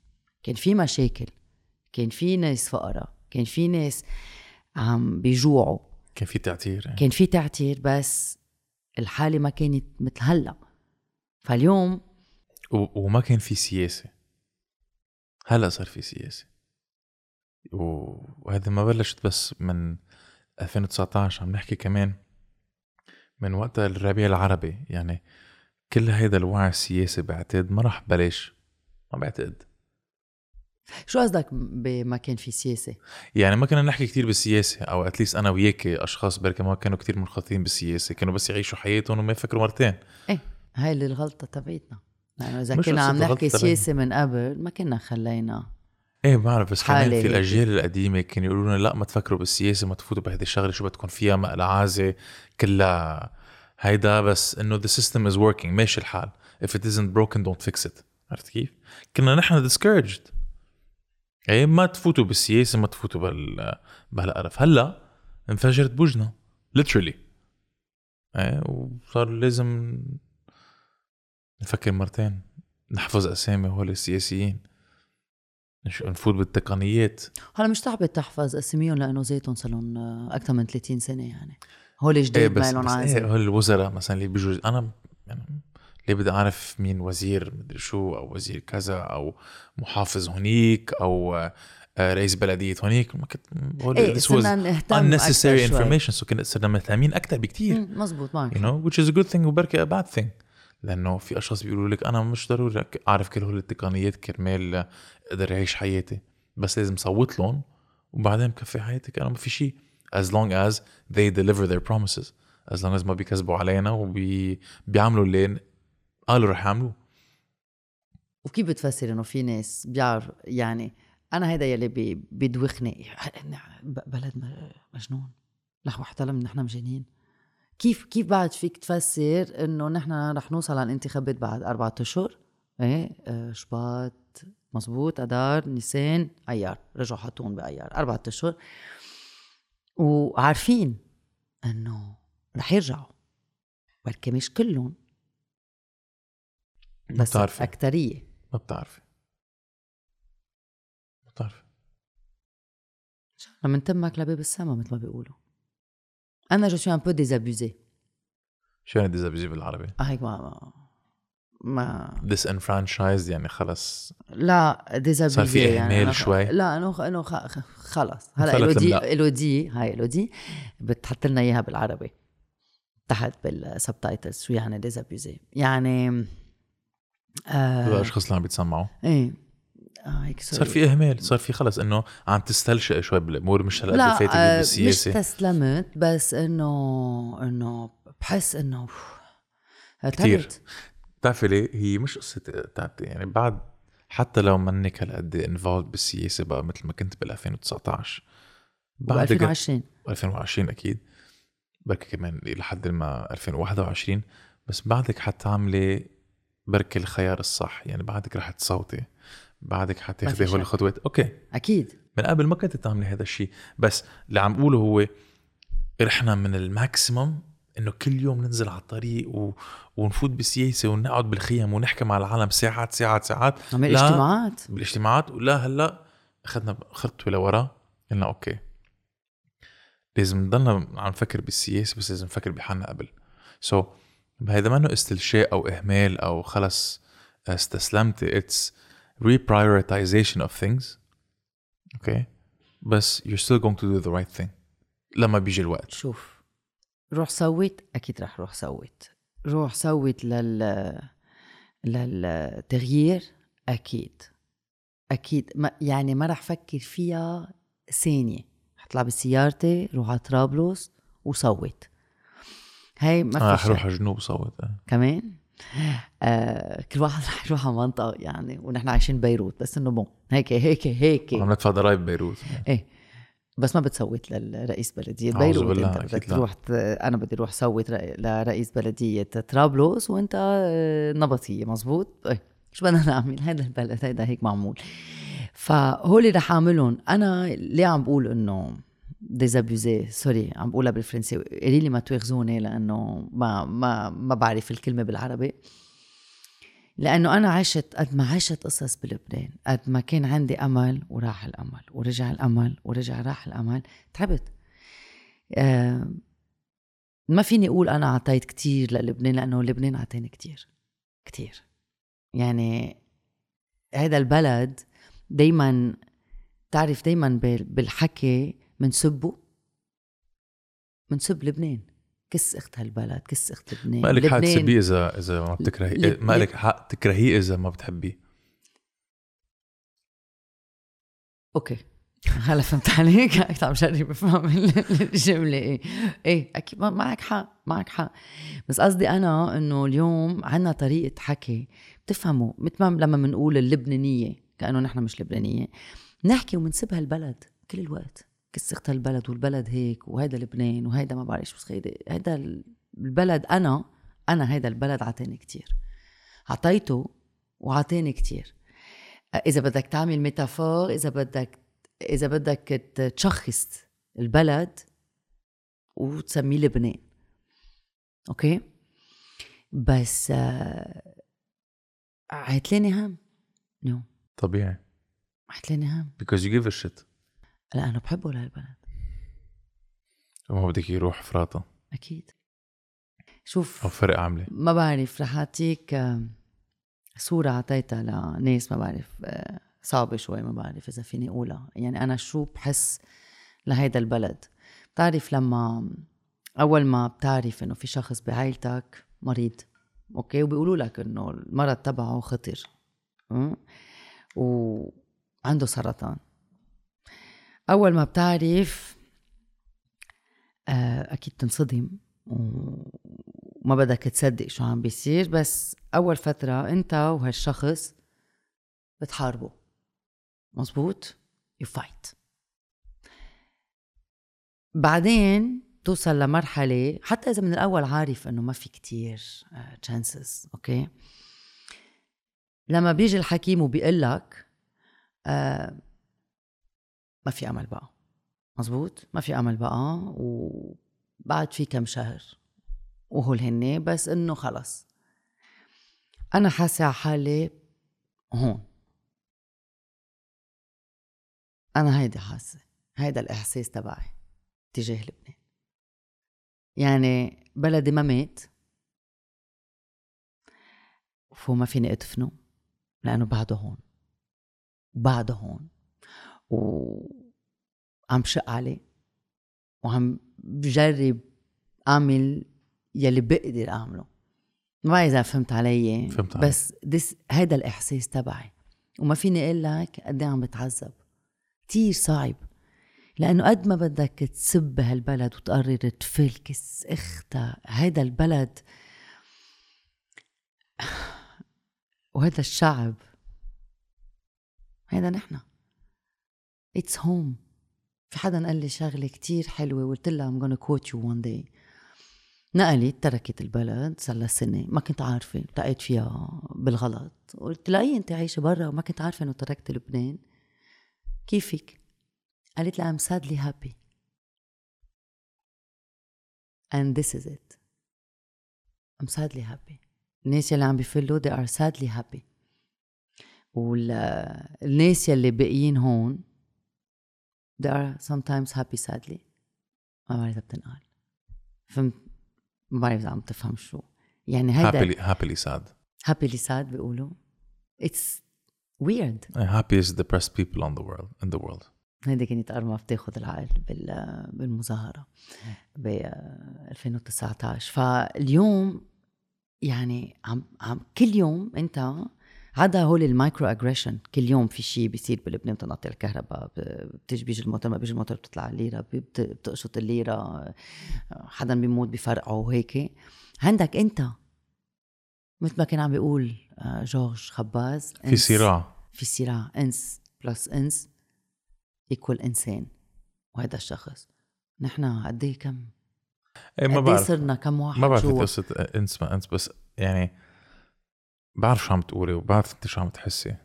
كان في مشاكل كان في ناس فقراء كان في ناس عم بيجوعوا. كان في تعتير يعني. كان في تعتير بس الحالة ما كانت مثل هلا. فاليوم و- وما كان في سياسة. هلا صار في سياسة. وهذا ما بلشت بس من 2019 عم نحكي كمان من وقت الربيع العربي. يعني كل هيدا الوعي السياسي بعتقد ما راح بلش ما بعتقد شو قصدك بما كان في سياسة؟ يعني ما كنا نحكي كتير بالسياسة أو أتليست أنا وياك أشخاص بركة ما كانوا كتير منخرطين بالسياسة كانوا بس يعيشوا حياتهم وما يفكروا مرتين إيه هاي اللي الغلطة تبعتنا لأنه إذا مش كنا عم نحكي سياسة من قبل ما كنا خلينا إيه بعرف بس كمان في. الأجيال القديمة كانوا يقولوا لنا لا ما تفكروا بالسياسة ما تفوتوا بهيدي الشغلة شو بدكم فيها مقلعازه كلها هيدا بس إنه the system is working ماشي الحال. If it isn't broken don't fix it. عرفت كيف؟ كنا نحن discouraged. إيه ما تفوتوا بالسياسة ما تفوتوا بال بهالقرف. هلأ انفجرت بوجنا literally. إيه وصار لازم نفكر مرتين. نحفظ أسامي هول السياسيين. نفوت بالتقنيات. هلا مش صعب تحفظ اسميهم لأنه زيتهم صار لهم أكثر من 30 سنة يعني. هول إيه جديد بس, ما لهم بس إيه هول الوزراء مثلا اللي بيجوا أنا يعني ليه بدي أعرف مين وزير مدري شو أو وزير كذا أو محافظ هنيك أو آه، رئيس بلدية هنيك ما كنت هول إيه was صرنا نهتم unnecessary information so كنا صرنا مهتمين أكثر بكتير. مم، مزبوط معك. You know which is a good thing وبركة a bad thing. لأنه في أشخاص بيقولوا لك أنا مش ضروري أعرف كل هول التقنيات كرمال أقدر أعيش حياتي. بس لازم صوت لهم وبعدين بكفي حياتك. أنا ما في شيء. As long as they deliver their promises. As long as ما بيكذبوا علينا وبيعملوا اللي قالوا رح يعملوه. وكيف بتفسر إنه في ناس بيعرف يعني أنا هيدا يلي بي- بيدوخني. بلد مجنون. لحظة احتلم نحن مجانين. كيف كيف بعد فيك تفسر إنه نحن رح نوصل على الانتخابات بعد أربعة أشهر؟ إيه آه، شباط مزبوط اذار نيسان ايار رجعوا حطون بأيار. أربعة أشهر. وعارفين إنه رح يرجعوا بركي مش كلهم. ما بس بتعرفي. اكتريه ما بتعرفي. ما بتعرفي. من تمك لباب السما مثل ما بيقولوا. أنا je suis un peu désabusée شو يعني désabusée بالعربي؟ هيك ما ما disenfranchised يعني خلص لا désabusée صار في يعني أنا خ- شوي؟ لا إنه خ- إنه خلص. هلا إلودي. إلودي هاي إلودي بتحط لنا إياها بالعربي تحت بال subtitles. شو يعني désabusée يعني آه الأشخاص اللي عم بيتسمعوا. إيه. آه هيك صار في إهمال صار في خلص إنه عم تستلشق شوي بالامور مش هلا لا قد فاتت آه، مش بالسياسة تسلمت بس انه إنه بحس إنه كتير. بتعرفي ليه؟ هي مش قصة تعبتي يعني بعد حتى لو منك هالقد involved بالسياسة بقى مثل ما كنت بال 2019 ب بعد 2020 2020 أكيد. بركي كمان لحد ما 2021 بس بعدك حتعملي بركي الخيار الصح. يعني بعدك رح تصوتي. بعدك في هول. الخطوات okay. أكيد. من قبل ما كنت تعملي هذا الشيء بس اللي عم بقوله هو رحنا من ال maximum إنه كل يوم ننزل على الطريق و... ونفوت بالسياسة ونقعد بالخيم ونحكي مع العالم ساعات ساعات ساعات. عمل لا. اجتماعات. بالاجتماعات. ولا هلأ أخذنا خطوة لورا. قلنا okay. لازم نضلنا عم نفكر بالسياسة بس لازم نفكر بحالنا قبل. so so, هيدا ما إنه استلشاق أو إهمال أو خلص استسلمتي it's reprioritization of things. okay؟ بس you're still going to do the right thing. لما بيجي الوقت. شوف. روح صوت أكيد رح روح صوت روح صوت لل للتغيير؟ أكيد. أكيد. ما يعني ما رح فكر فيها ثانية. حطلع بسيارتي روح على طرابلس وصوت. هي ما في آه شك. حروح على الجنوب صوت آه. كمان؟ آه كل واحد رح يروح على منطقة يعني ونحن عايشين بيروت بس إنه بون هيك هيك هيك. عم ندفع ضرايب بيروت إيه. بس ما بتصوت للرئيس بلدية. أعوذ بيروت أنت. بدك. تروح أنا بدي أروح صوت رئ- لرئيس بلدية طرابلس وأنت آه، نبطية. مزبوط إيه شو بدنا نعمل؟ هذا البلد هيدا هيك معمول. فهول رح أعملهم. أنا ليه عم بقول إنه désabusée sorry عم بقولها بالفرنسي. قولي لي ما تواخذوني لأنه ما ما ما بعرف الكلمة بالعربي. لأنه أنا عشت قد ما عشت قصص بلبنان قد ما كان عندي أمل وراح الأمل ورجع الأمل ورجع راح الأمل تعبت. آه ما فيني أقول أنا أعطيت كتير للبنان لأنه لبنان أعطاني كتير كتير. يعني هذا البلد دايما تعرف دايما بال- بالحكي منسبه منسب لبنان. كس أخت هالبلد كس أخت لبنان. ما لك حق تسبيه اذا إذا ما بتكرهي. لب- ما لك حق تكرهيه إذا ما بتحبيه. Okay. هلا فهمت عليك. هيك عم جرب افهم الجملة. إيه. إيه أكيد ما- معك حق معك حق. بس قصدي أنا إنه اليوم عنا طريقة حكي. بتفهموا مثل ما لما بنقول اللبنانية كأنه نحن مش لبنانية نحكي ومنسبها البلد كل الوقت. كسخت البلد والبلد هيك وهيدا لبنان وهيدا ما بعرف شو هيدا البلد أنا أنا هيدا البلد عطاني كتير. عطيته وعطاني كتير. إذا بدك تعمل ميتافور إذا بدك إذا بدك تشخص البلد وتسميه لبنان. Okay؟ بس آه، عتلاني هم no. طبيعي. عتلاني هم because you give a shit. لأنه بحبه لهالبلد وما بدك يروح فراطة. أكيد. شوف أو فرق عملة ما بعرف رح أعطيك آه، صورة عطيتها لناس ما بعرف آه، صعبة شوي ما بعرف إذا فيني أقولها. يعني أنا شو بحس لهيدا البلد. بتعرف لما أول ما بتعرف إنه في شخص بعائلتك مريض أوكي؟ وبيقولوا لك إنه المرض تبعه خطر? وعنده سرطان. أول ما بتعرف آه، أكيد تنصدم وما بدك تصدق شو عم بيصير بس أول فترة أنت وهالشخص بتحاربوا. مزبوط you fight. بعدين توصل لمرحلة حتى إذا من الأول عارف إنه ما في كتير chances okay لما بيجي الحكيم وبيقول لك آه ما في أمل بقى. مزبوط ما في أمل بقى وبعد في كم شهر وهول هن بس إنه خلص. أنا حاسة على حالي هون. أنا هيدي حاسة هيدا الإحساس تبعي تجاه لبنان. يعني بلدي ما مات. وما فيني أدفنه لأنه بعده هون وبعده هون. وعم شق عليه وعم بجرب أعمل يلي بقدر أعمله. ما إذا فهمت علي. فهمت عليك. بس this هيدا الإحساس تبعي. وما فيني أقول لك قد إيه عم بتعذب. كتير صعب. لأنه قد ما بدك تسب هالبلد وتقرر تفل كس اختها هيدا البلد. [sighs] وهذا الشعب. هيدا نحن. It's home في حدا قال لي شغلة كتير حلوة وقلت لها I'm gonna quote you one day. نقلت تركت البلد صار لها سنة ما كنت عارفة التقيت فيها بالغلط. قلت لها أي أنت عايشة برا؟ وما كنت عارفة إنه تركت لبنان. كيفك؟ قالت لها I'm sadly happy. And this is it. I'm sadly happy. الناس يلي عم بيفلوا they are sadly happy. والناس يلي باقيين هون they are sometimes happy sadly. ما بعرف إذا بتنقال. فهمت ما بعرف إذا عم تفهم شو. يعني هيدا happily happily sad. happily sad بيقولوا. It's weird. Happiest depressed people on the world in the world. هيدي كانت أرمى بتاخد العقل بال- بالمظاهرة ب 2019 فاليوم يعني عم عم كل يوم أنت عدا هول ال micro aggression كل يوم في شيء بيصير بلبنان بتنقطع الكهرباء ب- بتيجي بيجي الموتور ما بيجي الموتور بتطلع الليرة بت- بتقشط الليرة حدا بيموت بفرقعه وهيك. عندك انت مثل ما كان عم بيقول آه، جورج خباز في صراع. في صراع. إنس plus إنس equal إنسان. وهذا الشخص. نحن قد إيه كم؟ إيه ما إيه بعرف. صرنا كم واحد؟ ما بعرف قصة إنس ما إنس بس يعني بعرف شو عم تقولي وبعرف انت شو عم تحسي.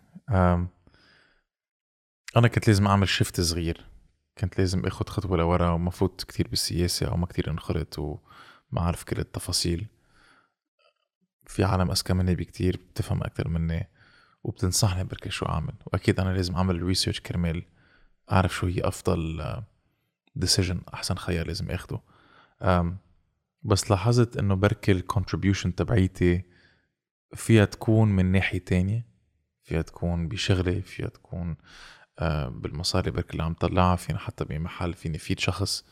أنا كنت لازم أعمل shift صغير. كنت لازم آخد خطوة لورا وما فوت كتير بالسياسة أو ما كتير انخرط وما اعرف كل التفاصيل. في عالم أذكى مني بكتير بتفهم أكتر مني وبتنصحني بركي شو أعمل. وأكيد أنا لازم أعمل research كرمال أعرف شو هي أفضل decision أحسن خيار لازم آخده. بس لاحظت إنه بركي ال contribution تبعيتي فيها تكون من ناحية تانية فيها تكون بشغلي فيها تكون آه، بالمصاري بركي اللي عم طلعها فينا حتى بمحل فيني فيد شخص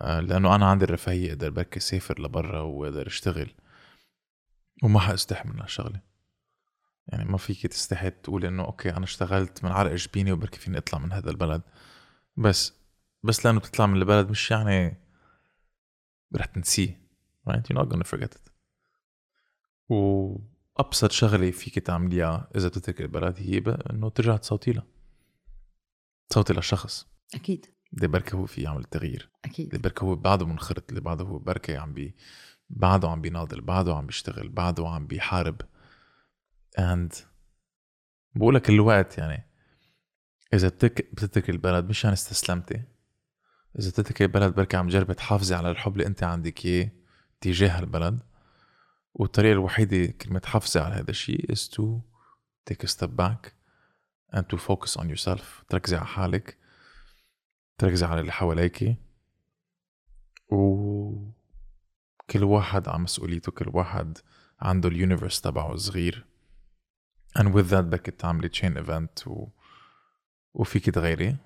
آه، لأنه أنا عندي الرفاهية أقدر بركي سافر لبرا وأقدر أشتغل وما حاستحي من هالشغلة يعني ما فيك تستحي تقول إنه okay أنا اشتغلت من عرق جبيني وبركي فيني أطلع من هذا البلد. بس بس لأنه بتطلع من البلد مش يعني رح تنسيه right you're not gonna forget it. وابسط شغلة فيك تعمليها إذا بتترك البلد هي إنه ترجع تصوتي لها تصوتي للشخص أكيد. اللي بركي هو في يعمل التغيير أكيد. اللي بركي هو بعده منخرط اللي بعده هو بركي عم بي بعده عم بيناضل بعده عم بيشتغل بعده عم بيحارب. And بقولك الوقت يعني. إذا بتك... بتترك البلد مش يعني استسلمتي. إذا بتترك البلد بركي عم جربي تحافظي على الحب اللي أنت عندك إياه تجاه البلد والطريقة الوحيدة كلمة تحافظي على هذا الشيء is to take a step back and to focus on yourself. تركزي على حالك. تركزي على اللي حواليك. وكل واحد على مسؤوليته. كل واحد عنده اليونيفرس تبعه الصغير. And with that بدك تعملي chain event و... وفيك تغيري.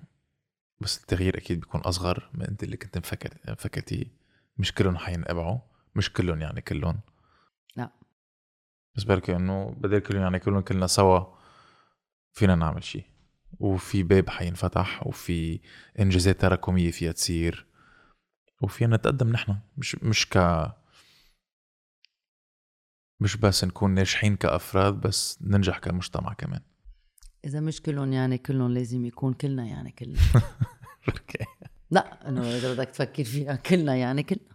بس التغيير أكيد بيكون أصغر من أنت اللي كنت مفكر مفكرتيه مش كلهم حينقبعوا. مش كلهم يعني كلهم. بس بركي إنه بدل كلهم يعني كلهم كلنا سوا فينا نعمل شيء وفي باب حينفتح وفي إنجازات تراكمية فيها تصير وفينا نتقدم نحن. مش مش ك مش بس نكون ناجحين كأفراد بس ننجح كمجتمع كمان. إذا مش كلهم يعني كلهم لازم يكون كلنا يعني كلنا. [laughs] لا إنه إذا بدك تفكر فيها كلنا يعني كلنا.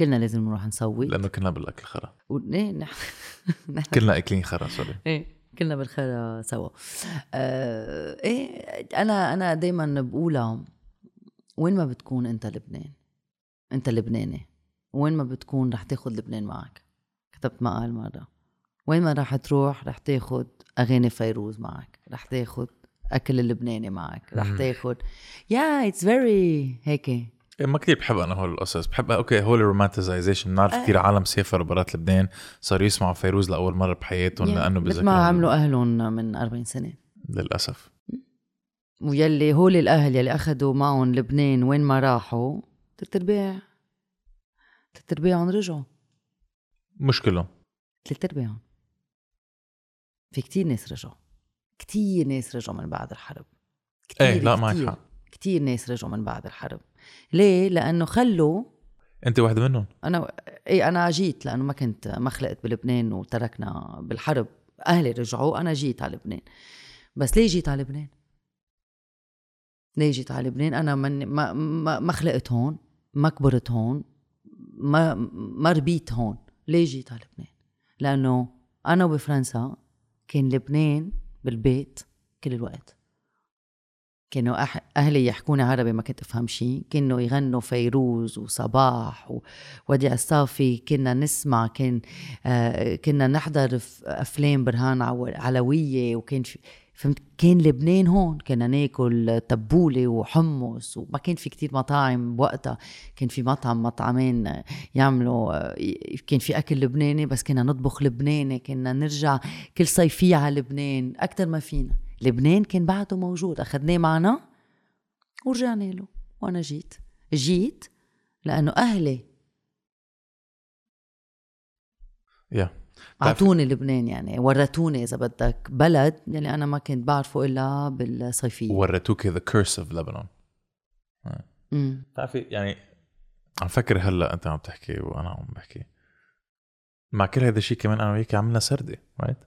كلنا لازم نروح نسوي. لأنه كلنا بالأكل خرا. و- إيه [laughs] نحن. كلنا أكلين خرا سوا. إيه كلنا بالخرا سوا. آه إيه أنا أنا دايما بقولها وين ما بتكون أنت لبنان؟ أنت لبناني. وين ما بتكون رح تاخد لبنان معك. كتبت مقال مرة. وين ما رح تروح رح تاخد أغاني فيروز معك. رح تاخد أكل اللبناني معك. رح مم. تاخد yeah it's very هيك. ما كتير بحب أنا هول القصص. بحب okay هول ال romanticization بنعرف آه. كثير عالم سافروا برات لبنان صاروا يسمعوا فيروز لأول مرة بحياتهم يعني لأنه بذكروا ما عملوا أهلهم من 40 سنة. للأسف. ويلي هول الأهل يلي اخذوا معهم لبنان وين ما راحوا تلت أرباع تلت أرباعهم رجعوا. مش كلهم تلت أرباعهم. في كتير ناس رجعوا. كتير ناس رجعوا من بعد الحرب. كتير إيه لا معك حق. كتير ناس رجعوا من بعد الحرب. ليه؟ لأنه خلوا أنت واحد منهم أنا إيه أنا جيت لأنه ما كنت ما خلقت بلبنان وتركنا بالحرب أهلي رجعوا أنا جيت على لبنان بس ليه جيت على لبنان؟ ليه جيت على لبنان؟ أنا من ما ما, ما خلقت هون ما كبرت هون ما ما ربيت هون ليه جيت على لبنان؟ لأنه أنا وبفرنسا كان لبنان بالبيت كل الوقت كانوا أهلي يحكوني عربي ما كنت أفهم شيء. كانوا يغنوا فيروز وصباح ووديع الصافي كنا نسمع كان آه كنا نحضر أفلام برهان علوية وكان في فهمت؟ كان لبنان هون. كنا ناكل تبولة وحمص وما كان في كتير مطاعم بوقتها كان في مطعم مطعمين يعملوا آه، كان في أكل لبناني بس كنا نطبخ لبناني. كنا نرجع كل صيفية على لبنان. أكتر ما فينا. لبنان كان بعده موجود. أخذناه معنا ورجعنا له. وأنا جيت. جيت لأنه أهلي يا. أعطوني لبنان يعني. ورتوني إذا بدك بلد يلي أنا ما كنت بعرفه إلا بالصيفية. ورتوك the curse of لبنان بتعرفي يعني عم فكر هلأ أنت عم تحكي وأنا عم بحكي. مع كل هذا الشيء كمان أنا وياك عملنا سردة right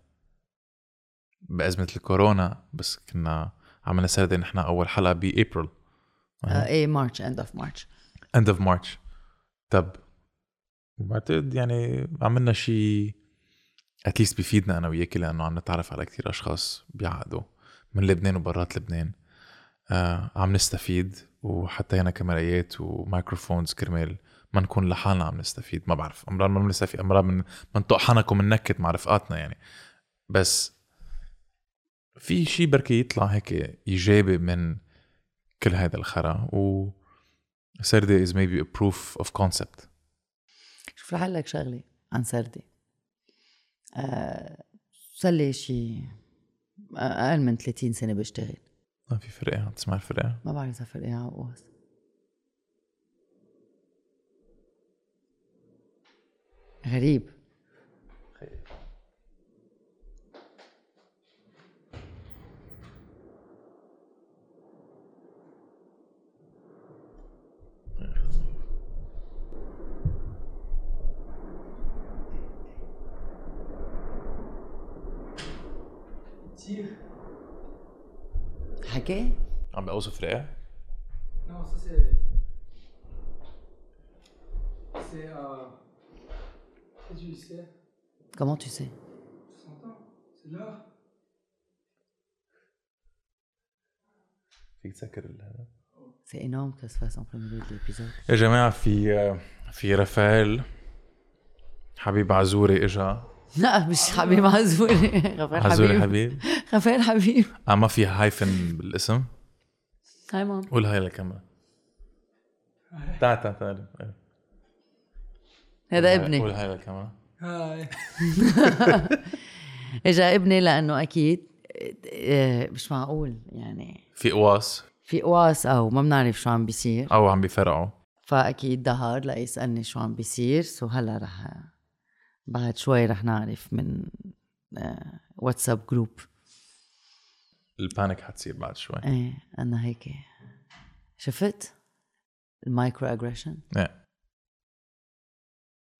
بأزمة الكورونا بس كنا عملنا سردة نحن أول حلقة بأبريل. آه إيه March end of March. End of March طب بعتقد يعني عملنا شيء at least بيفيدنا أنا وياكي لأنه عم نتعرف على كتير أشخاص بيعقدوا من لبنان وبرات لبنان. آه عم نستفيد وحطينا كاميرات و microphones كرمال ما نكون لحالنا عم نستفيد. ما بعرف أمرار ما بنستفيد أمرار من منطق حنك ومننكت مع رفقاتنا يعني. بس في شيء بركي يطلع هيك إيجابي من كل هذا الخرا و is maybe a proof of concept. شوف رح لك شغله عن سردي. آه صار لي شي أقل من 30 سنة بشتغل. ما في فرقة عم تسمع الفرقة؟ ما بعرف إذا فرق على قوس غريب. Tire. حكي عم بوصف فرقة Non, ça c'est. C'est. Euh... Qu'est-ce que tu sais comment tu sais Tu s'entends C'est là. فيك تسكر هذا c'est énorme que ça se fasse en plein milieu de l'épisode يا جماعة في في رافائيل حبيب عزوري اجا لا مش حبيب عزوري غفير عزوري حبيب. غفير حبيب. آه ما في هايفن بالاسم؟ Hi mom. قول hi للكاميرا تعال تعال تعال. هذا قول ابني. Hi للكاميرا Hi. [laughs] إجا ابني لأنه أكيد آه، مش معقول يعني. في قواس. في قواس أو ما بنعرف شو عم بيصير. أو عم بيفرقعوا فأكيد ظهر ليسألني شو عم بيصير so هلا رح بعد شوي رح نعرف من آه، واتساب group. ال panic حتصير بعد شوي. إيه أنا هيك شفت؟ ال micro-aggression إيه.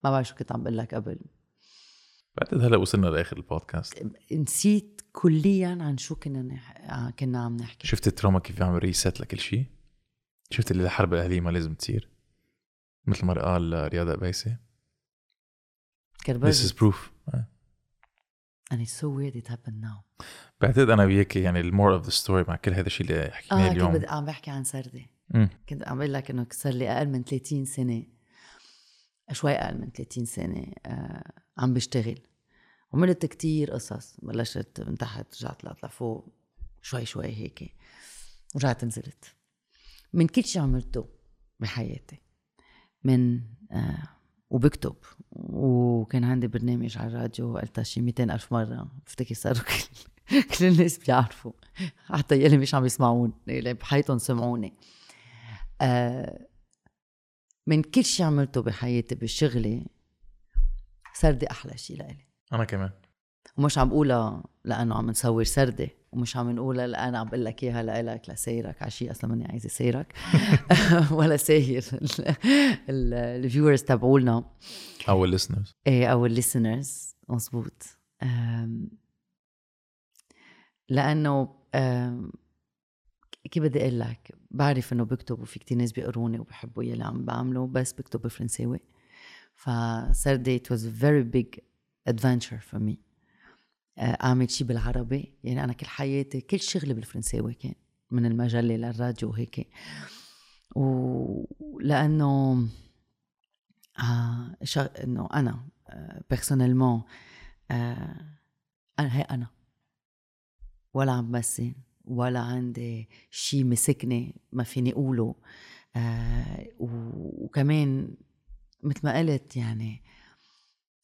ما بعرف شو كنت عم بقول لك قبل. بعتقد هلا وصلنا لآخر البودكاست. نسيت كليا عن شو كنا نح... آه، كنا عم نحكي. شفت ال trauma كيف عمل reset لكل شيء شفت اللي الحرب الأهلية ما لازم تصير؟ مثل ما قال رياض قبيسه This is proof. And it's so weird it happened now. بعتقد أنا وياك يعني ال moral of the story مع كل هذا الشيء اللي حكيناه آه كنت اليوم. بدي عم بحكي عن سردة. مم. كنت عم بقول لك إنه صار لي أقل من 30 سنة. شوي أقل من 30 سنة آه عم بشتغل. عملت كتير قصص. بلشت من تحت رجعت طلعت لفوق. شوي شوي هيك. ورجعت نزلت. من كل شيء عملته بحياتي. من آه وبكتب. وكان عندي برنامج على الراديو قلتها شي 200 ألف مرة. بفتكر صاروا [laughs] كل كل الناس بيعرفوا. حتى يلي مش عم يسمعون اللي بحياتهم سمعوني. آه من كل شيء عملته بحياتي بشغلي سردي أحلى شيء لإلي. أنا كمان. ومش عم بقولها لأنه عم نصور سردة ومش عم نقولها لأنا عم بقول لك إياها لإلك لسيرك على شيء أصلا ماني عايزة سيرك. [laughs] [laughs] ولا سايرة ال viewers تبعولنا. أو listeners. إيه أو ال listeners مزبوط أم، لأنه كيف بدي أقول لك؟ بعرف إنه بكتب وفي كتير ناس بيقروني وبحبوا يلي عم بعمله بس بكتب بالفرنساوي فسردة it was a very big adventure for me. اعمل شيء بالعربي. يعني أنا كل حياتي كل شغلي بالفرنساوي كان من المجلة للراديو وهيك ولأنه آه شغ... إنه أنا بيرسونيلمون آه أنا هي أنا. ولا عم بمثل ولا عندي شيء مسكني ما فيني أقوله. آه وكمان مثل ما قلت يعني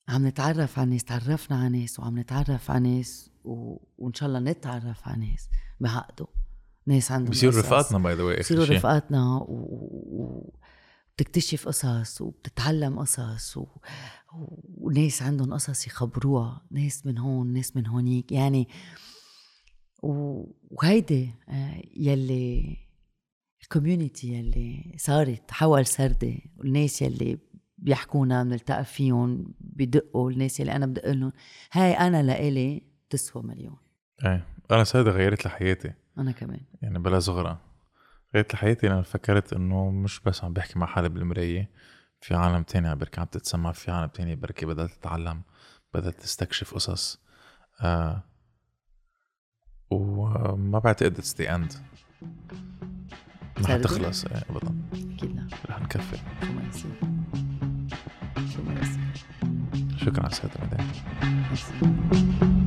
عم نتعرف على ناس تعرفنا على ناس وعم نتعرف على ناس و... وإن شاء الله نتعرف على ناس بعقده. ناس عندهم بصيروا. رفقاتنا by the way بصيروا رفقاتنا و... و... وبتكتشف قصص وبتتعلم قصص و... وناس عندهم قصص يخبروها ناس من هون ناس من هونيك. يعني و... وهيدي آه، يلي ال community يلي صارت حول سردة والناس يلي بيحكونا بنلتقى فيهم بدقوا الناس يلي أنا بدق لهم. هاي أنا لإلي تسوى مليون. إيه. أنا سردة غيرت لي حياتي أنا كمان. يعني بلا صغرة. غيرت لي حياتي لأن فكرت إنه مش بس عم بحكي مع حدا بالمراية. في عالم تاني بركي عم تتسمع في عالم تاني بركي. بدأت تتعلم بدأت تستكشف قصص. آه. وما بعتقد it's the end رح؟ تخلص. إيه ابدا. أكيد لا. رح نكفي. شكرا على السيدة مدام ميرسي.